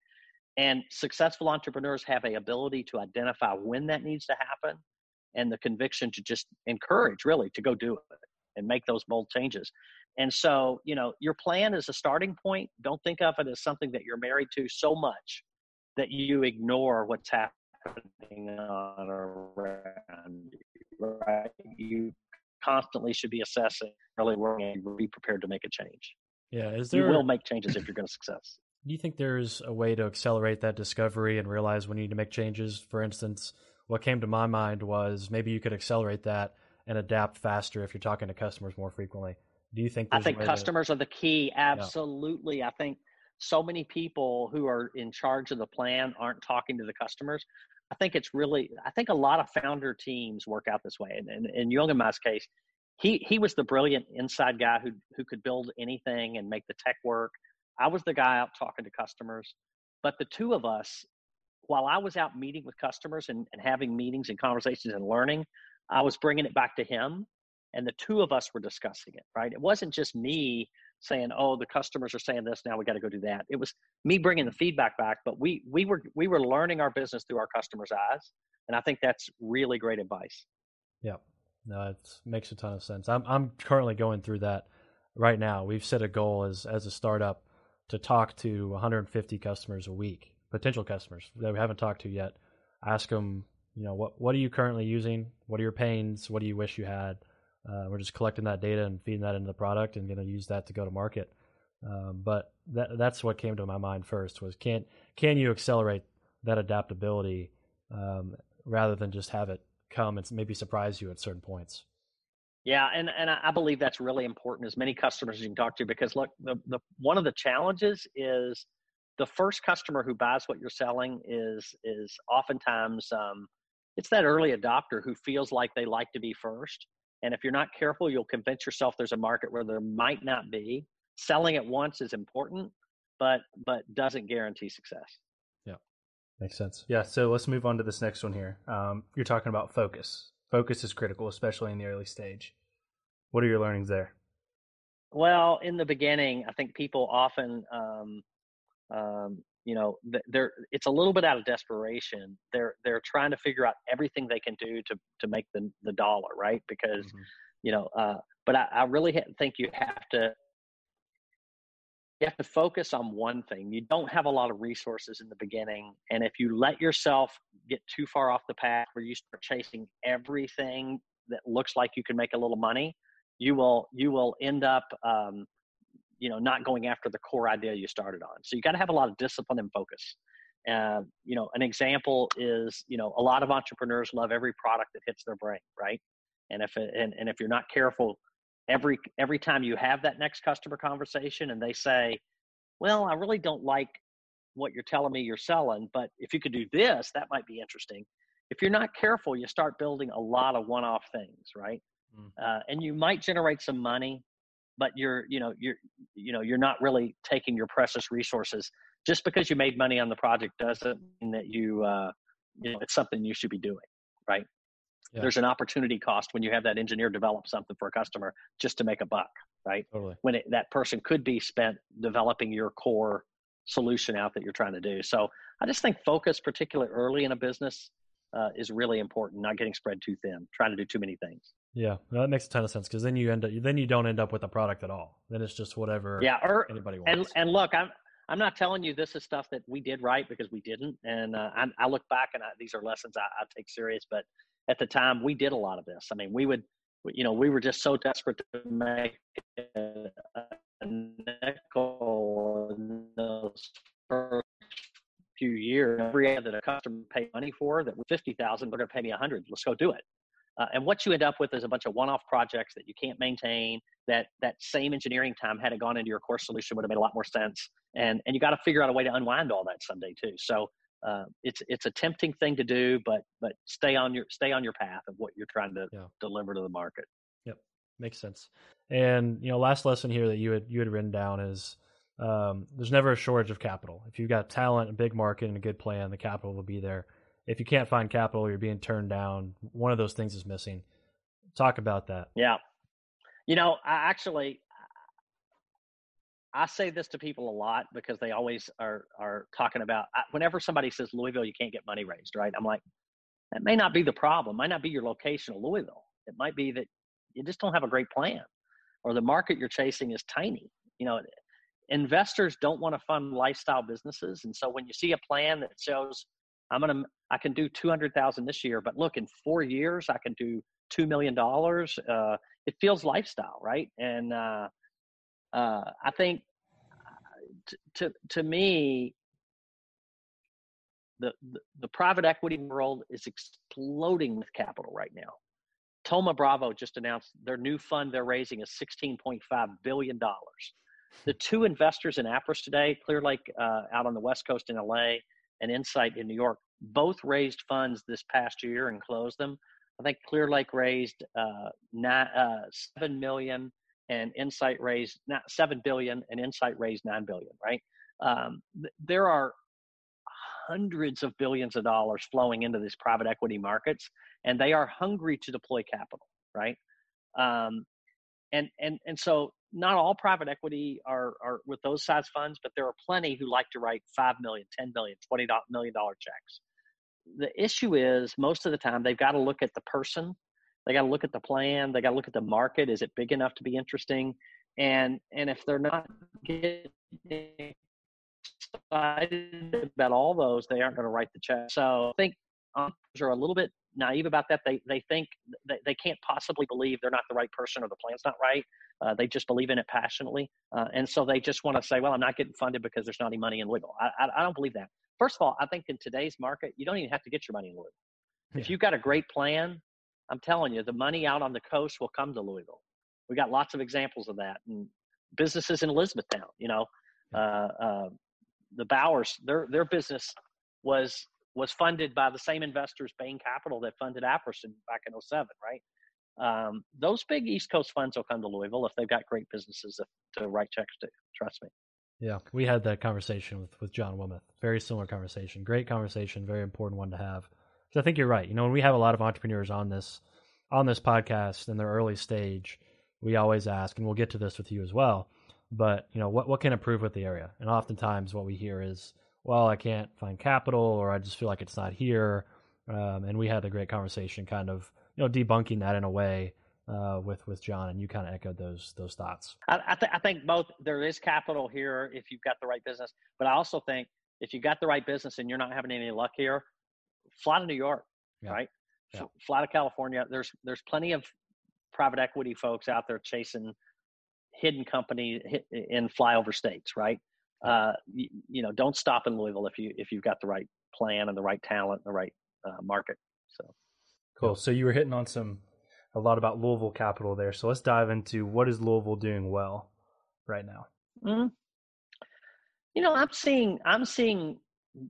And successful entrepreneurs have a ability to identify when that needs to happen and the conviction to just encourage really to go do it and make those bold changes. And so, you know, your plan is a starting point. Don't think of it as something that you're married to so much that you ignore what's happening on around you, right? You constantly should be assessing, really working, and be prepared to make a change. Yeah, is there? You will make changes if you're going to success. Do you think there's a way to accelerate that discovery and realize when you need to make changes? For instance, what came to my mind was maybe you could accelerate that and adapt faster if you're talking to customers more frequently. Do you think? I think customers to... are the key. Absolutely, yeah. I think so many people who are in charge of the plan aren't talking to the customers. I think it's really, I think a lot of founder teams work out this way. And, and in Jung and Ma's case, he, he was the brilliant inside guy who, who could build anything and make the tech work. I was the guy out talking to customers. But the two of us, while I was out meeting with customers and, and having meetings and conversations and learning, I was bringing it back to him. And the two of us were discussing it, right? It wasn't just me saying, "Oh, the customers are saying this, now we got to go do that." It was me bringing the feedback back, but we we were we were learning our business through our customers' eyes, and I think that's really great advice. Yeah, no, it makes a ton of sense. I'm I'm currently going through that right now. We've set a goal as as a startup to talk to 150 customers a week, potential customers that we haven't talked to yet. Ask them, you know, what what are you currently using? What are your pains? What do you wish you had? Uh, we're just collecting that data and feeding that into the product and going to use that to go to market. Um, but that, that's what came to my mind first was can can you accelerate that adaptability um, rather than just have it come and maybe surprise you at certain points. Yeah, and and I believe that's really important. As many customers as you can talk to, because look, the, the one of the challenges is the first customer who buys what you're selling is is oftentimes um, it's that early adopter who feels like they like to be first, and if you're not careful, you'll convince yourself there's a market where there might not be. Selling at once is important, but but doesn't guarantee success. Yeah, makes sense. Yeah. So let's move on to this next one here. Um, you're talking about focus. Focus is critical, especially in the early stage. What are your learnings there? Well, in the beginning, I think people often um, um, you know they're it's a little bit out of desperation. They're they're trying to figure out everything they can do to to make the the dollar right? Because mm-hmm. you know uh, but I, I really think you have to you have to focus on one thing. You don't have a lot of resources in the beginning and if you let yourself get too far off the path where you start chasing everything that looks like you can make a little money you will you will end up um, you know not going after the core idea you started on so you got to have a lot of discipline and focus uh, you know an example is you know a lot of entrepreneurs love every product that hits their brain right and if it, and, and if you're not careful every every time you have that next customer conversation and they say, "Well, I really don't like what you're telling me you're selling, but if you could do this, that might be interesting." If you're not careful, you start building a lot of one-off things, right? Mm. Uh, and you might generate some money, but you're you know you're you know you're not really taking your precious resources. Just because you made money on the project doesn't mean that you uh, you know it's something you should be doing right? Yeah. there's an opportunity cost when you have that engineer develop something for a customer just to make a buck right? Totally. when it, that person could be spent developing your core solution out that you're trying to do. So i just think focus particularly early in a business uh, is really important not getting spread too thin trying to do too many things yeah, that makes a ton of sense because then you end up then you don't end up with a product at all. Then it's just whatever. Yeah, or, anybody wants. And and look, I'm I'm not telling you this is stuff that we did right because we didn't. And uh, I, I, look back and I, these are lessons I, I, take serious. But at the time, we did a lot of this. I mean, we would, you know, we were just so desperate to make a, a nickel in those first few years. Every ad that a customer paid money for that was fifty thousand, they're going to pay me a hundred. Let's go do it. Uh, and what you end up with is a bunch of one-off projects that you can't maintain. That that same engineering time had it gone into your core solution would have made a lot more sense. And and you got to figure out a way to unwind all that someday too. So uh, it's it's a tempting thing to do, but but stay on your stay on your path of what you're trying to yeah. deliver to the market. Yep, makes sense. And you know, last lesson here that you had you had written down is um, there's never a shortage of capital. If you've got talent, a big market, and a good plan, the capital will be there if you can't find capital, you're being turned down. One of those things is missing. Talk about that. Yeah. You know, I actually I say this to people a lot because they always are are talking about whenever somebody says Louisville you can't get money raised, right? I'm like that may not be the problem. It might not be your location of Louisville. It might be that you just don't have a great plan or the market you're chasing is tiny. You know, investors don't want to fund lifestyle businesses and so when you see a plan that shows I'm gonna I can do two hundred thousand this year, but look, in four years I can do two million dollars. Uh, it feels lifestyle, right? And uh, uh, I think to to me, the, the, the private equity world is exploding with capital right now. Thoma Bravo just announced their new fund they're raising is $16.5 billion. The two investors in Appriss today, Clearlake uh, out on the West Coast in LA and Insight in New York both raised funds this past year and closed them. I think Clearlake raised uh, nine, uh, seven million, and Insight raised not seven billion, and Insight raised nine billion. Right? Um, th- there are hundreds of billions of dollars flowing into these private equity markets, and they are hungry to deploy capital. Right? Um, and and and so not all private equity are, are with those size funds, but there are plenty who like to write five million, ten million, twenty million dollar checks. The issue is most of the time they've got to look at the person, they got to look at the plan, they got to look at the market. Is it big enough to be interesting? And and if they're not getting excited about all those, they aren't going to write the check. So I think um, entrepreneurs are a little bit naive about that. They they think they, they can't possibly believe they're not the right person or the plan's not right. Uh, they just believe in it passionately, uh, and so they just want to say, "Well, I'm not getting funded because there's not any money in Louisville." I, I, I, don't believe that. First of all, I think in today's market, you don't even have to get your money in Louisville. Yeah. If you've got a great plan, I'm telling you, the money out on the coast will come to Louisville. We got lots of examples of that, and businesses in Elizabethtown. You know, uh, uh the Bowers, their their business was was funded by the same investors, Bain Capital, that funded Appriss back in 07, right? Um, those big East Coast funds will come to Louisville if they've got great businesses to write checks to. Trust me. Yeah, we had that conversation with, with John Wilmoth. Very similar conversation. Great conversation. Very important one to have. So I think you're right. You know, when we have a lot of entrepreneurs on this on this podcast in their early stage, we always ask, and we'll get to this with you as well. But you know, what what can improve with the area? And oftentimes, what we hear is, well, I can't find capital, or I just feel like it's not here. Um, and we had a great conversation, kind of you know debunking that in a way uh, with with John, and you kind of echoed those those thoughts. I, I, th- I think both there is capital here if you've got the right business, but I also think if you've got the right business and you're not having any luck here, fly to New York, yeah. right? Yeah. Fly to California. There's there's plenty of private equity folks out there chasing hidden company in flyover states, right? Uh, you, you, know, don't stop in Louisville if you if you've got the right plan and the right talent and the right uh, market. So cool. So you were hitting on some a lot about Louisville Capital there. So let's dive into what is Louisville doing well right now. Mm-hmm. You know, I'm seeing I'm seeing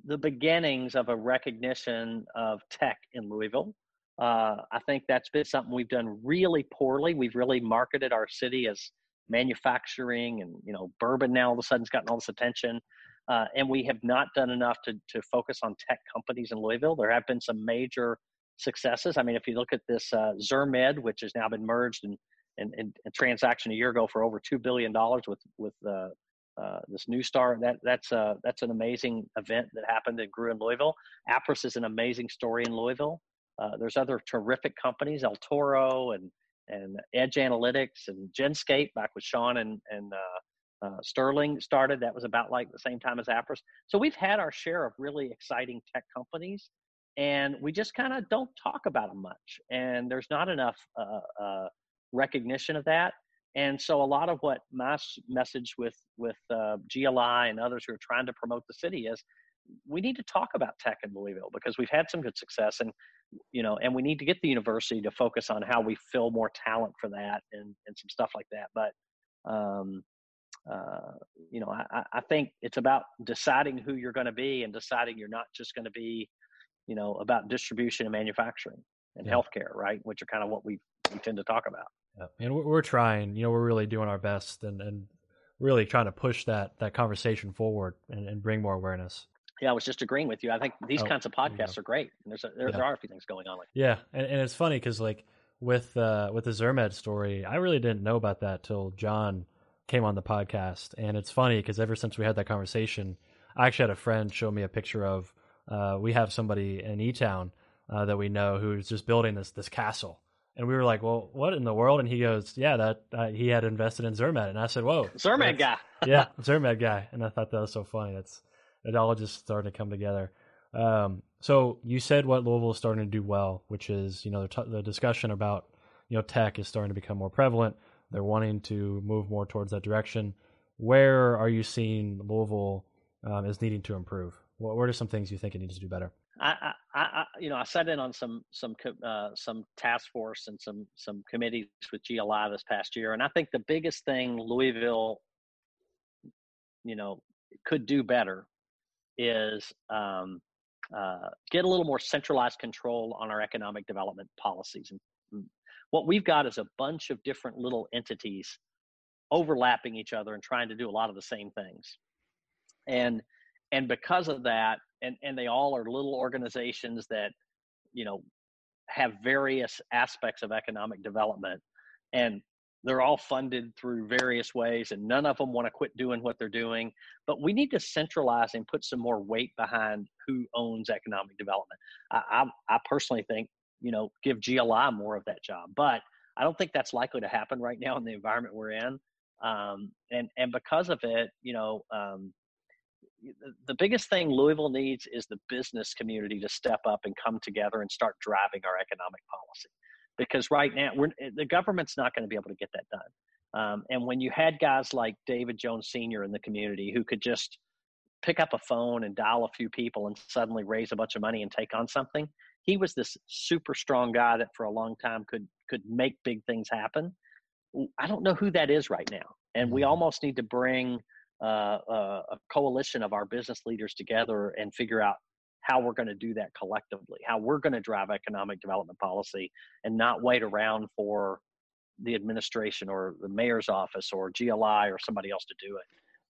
the beginnings of a recognition of tech in Louisville. Uh, I think that's been something we've done really poorly. We've really marketed our city as manufacturing, and you know, bourbon now all of a sudden's gotten all this attention. Uh, and we have not done enough to to focus on tech companies in Louisville. There have been some major successes. I mean, if you look at this uh, Zirmed, which has now been merged and and, and a transaction a year ago for over two billion dollars with with uh, uh, this Neustar. That that's a that's an amazing event that happened and grew in Louisville. Appriss is an amazing story in Louisville. Uh, there's other terrific companies, El Toro and and Edj Analytics and Genscape back with Sean and and uh, uh, Sterling started. That was about like the same time as Appriss. So we've had our share of really exciting tech companies, and we just kind of don't talk about them much. And there's not enough uh, uh, recognition of that. And so a lot of what my message with with uh, GLI and others who are trying to promote the city is we need to talk about tech in Louisville because we've had some good success and you know and we need to get the university to focus on how we fill more talent for that and and some stuff like that but um uh you know i i think it's about deciding who you're going to be and deciding you're not just going to be you know about distribution and manufacturing and yeah. healthcare right which are kind of what we we tend to talk about yeah. And we're, we're trying, you know, we're really doing our best and, and really trying to push that, that conversation forward and, and bring more awareness. Yeah, I was just agreeing with you. I think these oh, kinds of podcasts are great. And there's a, there, yeah. there, are a few things going on. Like yeah, and, and it's funny because like with uh, with the Zirmed story, I really didn't know about that till John came on the podcast, and it's funny because ever since we had that conversation, I actually had a friend show me a picture of uh, we have somebody in E Town uh, that we know who's just building this this castle, and we were like, "Well, what in the world?" And he goes, "Yeah, that uh, he had invested in Zirmed." And I said, "Whoa, Zirmed guy." yeah, Zirmed guy. And I thought that was so funny. It's it all just started to come together. Um, so you said what Louisville is starting to do well, which is you know the, t- the discussion about you know tech is starting to become more prevalent. They're wanting to move more towards that direction. Where are you seeing Louisville um, is needing to improve? What, what are some things you think it needs to do better? I, I, you know, I sat in on some some uh, some task force and some some committees with GLI this past year, and I think the biggest thing Louisville, you know, could do better is um, uh, get a little more centralized control on our economic development policies. And what we've got is a bunch of different little entities overlapping each other and trying to do a lot of the same things, and and because of that and and they all are little organizations that you know have various aspects of economic development and they're all funded through various ways and none of them want to quit doing what they're doing but we need to centralize and put some more weight behind who owns economic development i, I, I personally think you know give gli more of that job but i don't think that's likely to happen right now in the environment we're in um, and and because of it you know um, the biggest thing Louisville needs is the business community to step up and come together and start driving our economic policy. Because right now, eh, the government's not going to be able to get that done. Um, and when you had guys like David Jones Sr. in the community who could just pick up a phone and dial a few people and suddenly raise a bunch of money and take on something, he was this super strong guy that for a long time could could make big things happen. I don't know who that is right now, and we mm-hmm. almost need to bring uh, uh, a coalition of our business leaders together and figure out how we're going to do that collectively, how we're going to drive economic development policy and not wait around for the administration or the mayor's office or GLI or somebody else to do it.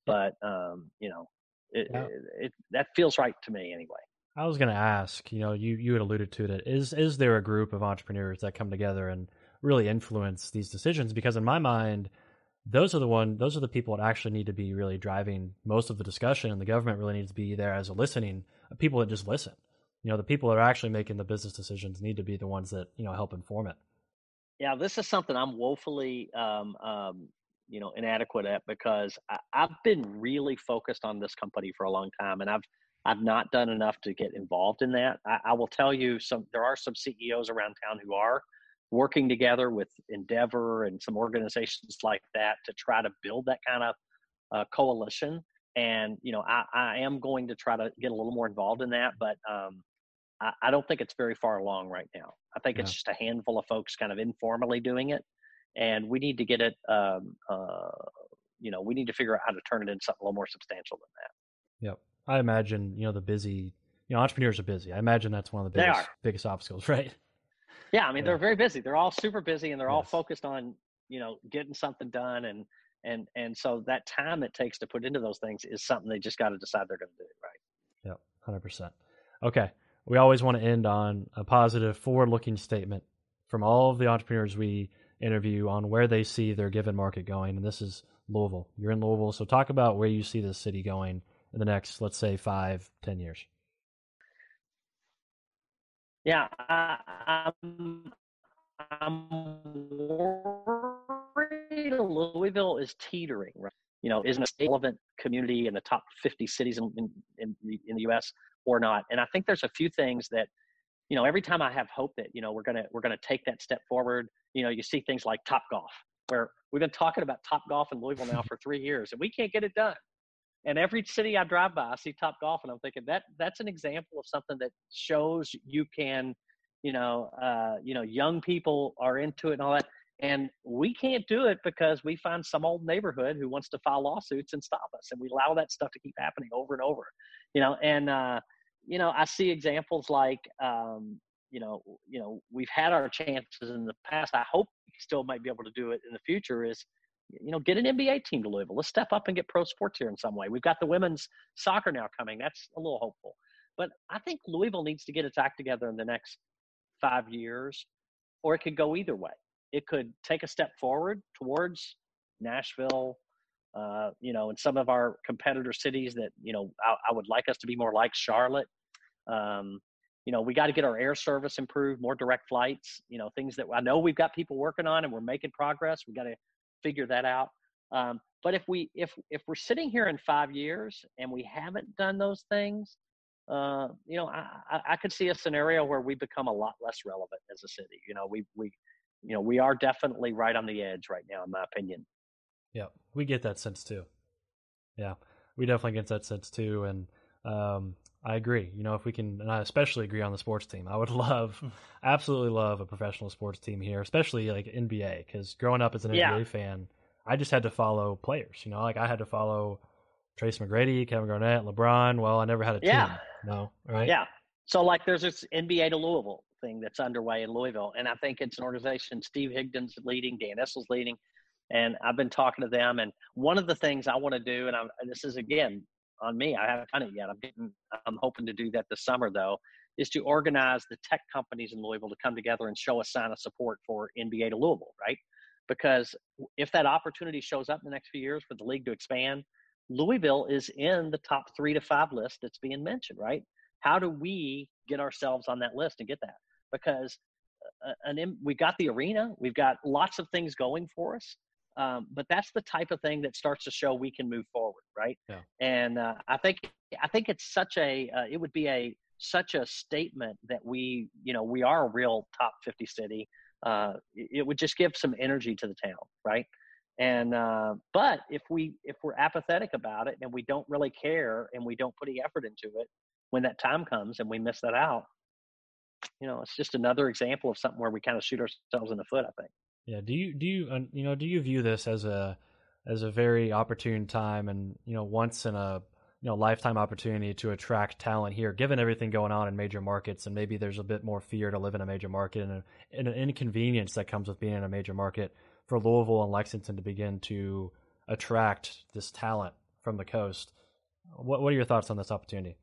But, um, you know, it, yeah. it, it, that feels right to me anyway. I was going to ask, you know, you, you had alluded to that. Is, is there a group of entrepreneurs that come together and really influence these decisions? Because in my mind, those are the one those are the people that actually need to be really driving most of the discussion and the government really needs to be there as a listening people that just listen. You know the people that are actually making the business decisions need to be the ones that you know help inform it. Yeah this is something i'm woefully um, um, you know inadequate at because I, i've been really focused on this company for a long time and i've i've not done enough to get involved in that. I, I will tell you some there are some ceos around town who are working together with Endeavor and some organizations like that to try to build that kind of uh, coalition. And you know, I, I am going to try to get a little more involved in that, but um, I, I don't think it's very far along right now. I think yeah. it's just a handful of folks kind of informally doing it, and we need to get it. Um, uh, you know, we need to figure out how to turn it into something a little more substantial than that. Yep, I imagine you know the busy. You know, entrepreneurs are busy. I imagine that's one of the biggest biggest obstacles, right? Yeah, I mean yeah. they're very busy. They're all super busy, and they're yes. all focused on you know getting something done and and and so that time it takes to put into those things is something they just got to decide they're going to do right? Yep 100% okay we always want to end on a positive forward looking statement from all of the entrepreneurs we interview on where they see their given market going and this is louisville. You're in louisville so talk about where you see this city going in the next let's say five ten years. Yeah I, i'm i'm worried louisville is teetering right you know, isn't a relevant community in the top 50 cities in, in, in, the, in the U.S or not. And I think there's a few things that, you know, every time I have hope that, you know, we're gonna we're gonna take that step forward. You know, you see things like Top Golf, where we've been talking about Top Golf in Louisville now for three years, and we can't get it done. And every city I drive by, I see Top Golf, and I'm thinking that that's an example of something that shows you can, you know, uh, you know, young people are into it and all that. And we can't do it because we find some old neighborhood who wants to file lawsuits and stop us. And we allow that stuff to keep happening over and over, you know, and, uh, you know, I see examples like, um, you know, you know, we've had our chances in the past. I hope we still might be able to do it in the future. Is you know, get an NBA team to Louisville. Let's step up and get pro sports here in some way. We've got the women's soccer now coming. That's a little hopeful. But I think Louisville needs to get its act together in the next five years, or it could go either way. It could take a step forward towards Nashville, uh, you know, in some of our competitor cities that, you know, I, I would like us to be more like Charlotte. Um, you know, we got to get our air service improved, more direct flights, you know, things that I know we've got people working on and we're making progress. We got to figure that out. Um, but if we, if, if we're sitting here in five years and we haven't done those things, uh, you know, I, I, I could see a scenario where we become a lot less relevant as a city. You know, we, we, you know, we are definitely right on the edge right now, in my opinion. Yeah, we get that sense too. Yeah, we definitely get that sense too, and um, I agree. You know, if we can, and I especially agree on the sports team. I would love, hmm. absolutely love a professional sports team here, especially like NBA. Because growing up as an yeah. NBA fan, I just had to follow players. You know, like I had to follow Tracy McGrady, Kevin Garnett, LeBron. Well, I never had a yeah. team. No, right? Yeah. So like, there's this NBA to Louisville thing that's underway in Louisville, and I think it's an organization Steve Higdon's leading, Dan Issel's leading and I've been talking to them. And one of the things I want to do, and, I'm, this is again on me, I haven't done it yet. I'm getting, I'm hoping to do that this summer though, is to organize the tech companies in Louisville to come together and show a sign of support for NBA to Louisville, right? Because if that opportunity shows up in the next few years for the league to expand, Louisville is in the top three to five list that's being mentioned, right? How do we get ourselves on that list and get that? Because uh, an, we got the arena, we've got lots of things going for us. Um, but that's the type of thing that starts to show we can move forward, right? Yeah. And uh, I think I think it's such a uh, it would be a such a statement that we you know we are a real top 50 city. Uh, it would just give some energy to the town, right? And uh, but if we if we're apathetic about it and we don't really care and we don't put any effort into it, when that time comes and we miss that out, you know, it's just another example of something where we kind of shoot ourselves in the foot. I think. Yeah. Do you do you you know do you view this as a as a very opportune time and you know once in a you know lifetime opportunity to attract talent here, given everything going on in major markets, and maybe there's a bit more fear to live in a major market and, a, and an inconvenience that comes with being in a major market for Louisville and Lexington to begin to attract this talent from the coast. What What are your thoughts on this opportunity?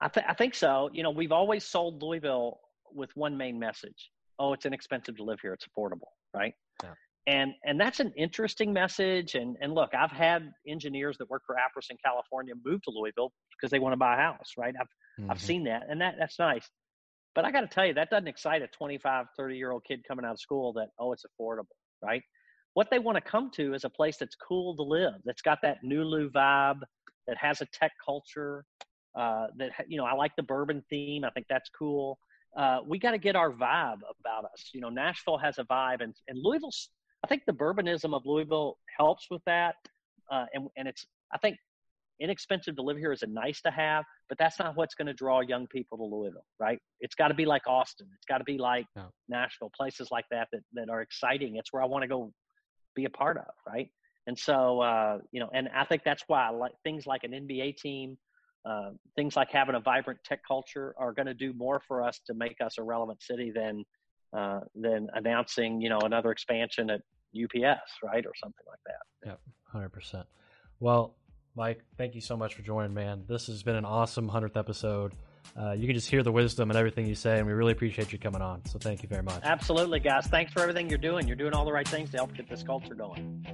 I, th- I think so. You know, we've always sold Louisville with one main message: oh, it's inexpensive to live here; it's affordable right? Yeah. And and that's an interesting message. And and look, I've had engineers that work for Appriss in California move to Louisville because they want to buy a house, right? I've mm-hmm. I've seen that, and that that's nice. But I got to tell you, that doesn't excite a 25, 30 year old kid coming out of school that oh, it's affordable, right? What they want to come to is a place that's cool to live, that's got that Nulu vibe, that has a tech culture, uh, that you know I like the bourbon theme. I think that's cool uh, we got to get our vibe about us. You know, Nashville has a vibe, and and Louisville. I think the bourbonism of Louisville helps with that, uh, and and it's. I think inexpensive to live here is a nice to have, but that's not what's going to draw young people to Louisville, right? It's got to be like Austin. It's got to be like yeah. Nashville, places like that, that that are exciting. It's where I want to go be a part of, right? And so, uh, you know, and I think that's why I like things like an NBA team, uh, things like having a vibrant tech culture are going to do more for us to make us a relevant city than uh, than announcing, you know, another expansion at UPS, right, or something like that. Yep, hundred percent. Well, Mike, thank you so much for joining, man. This has been an awesome hundredth episode. Uh, you can just hear the wisdom and everything you say, and we really appreciate you coming on. So thank you very much. Absolutely, guys. Thanks for everything you're doing. You're doing all the right things to help get this culture going.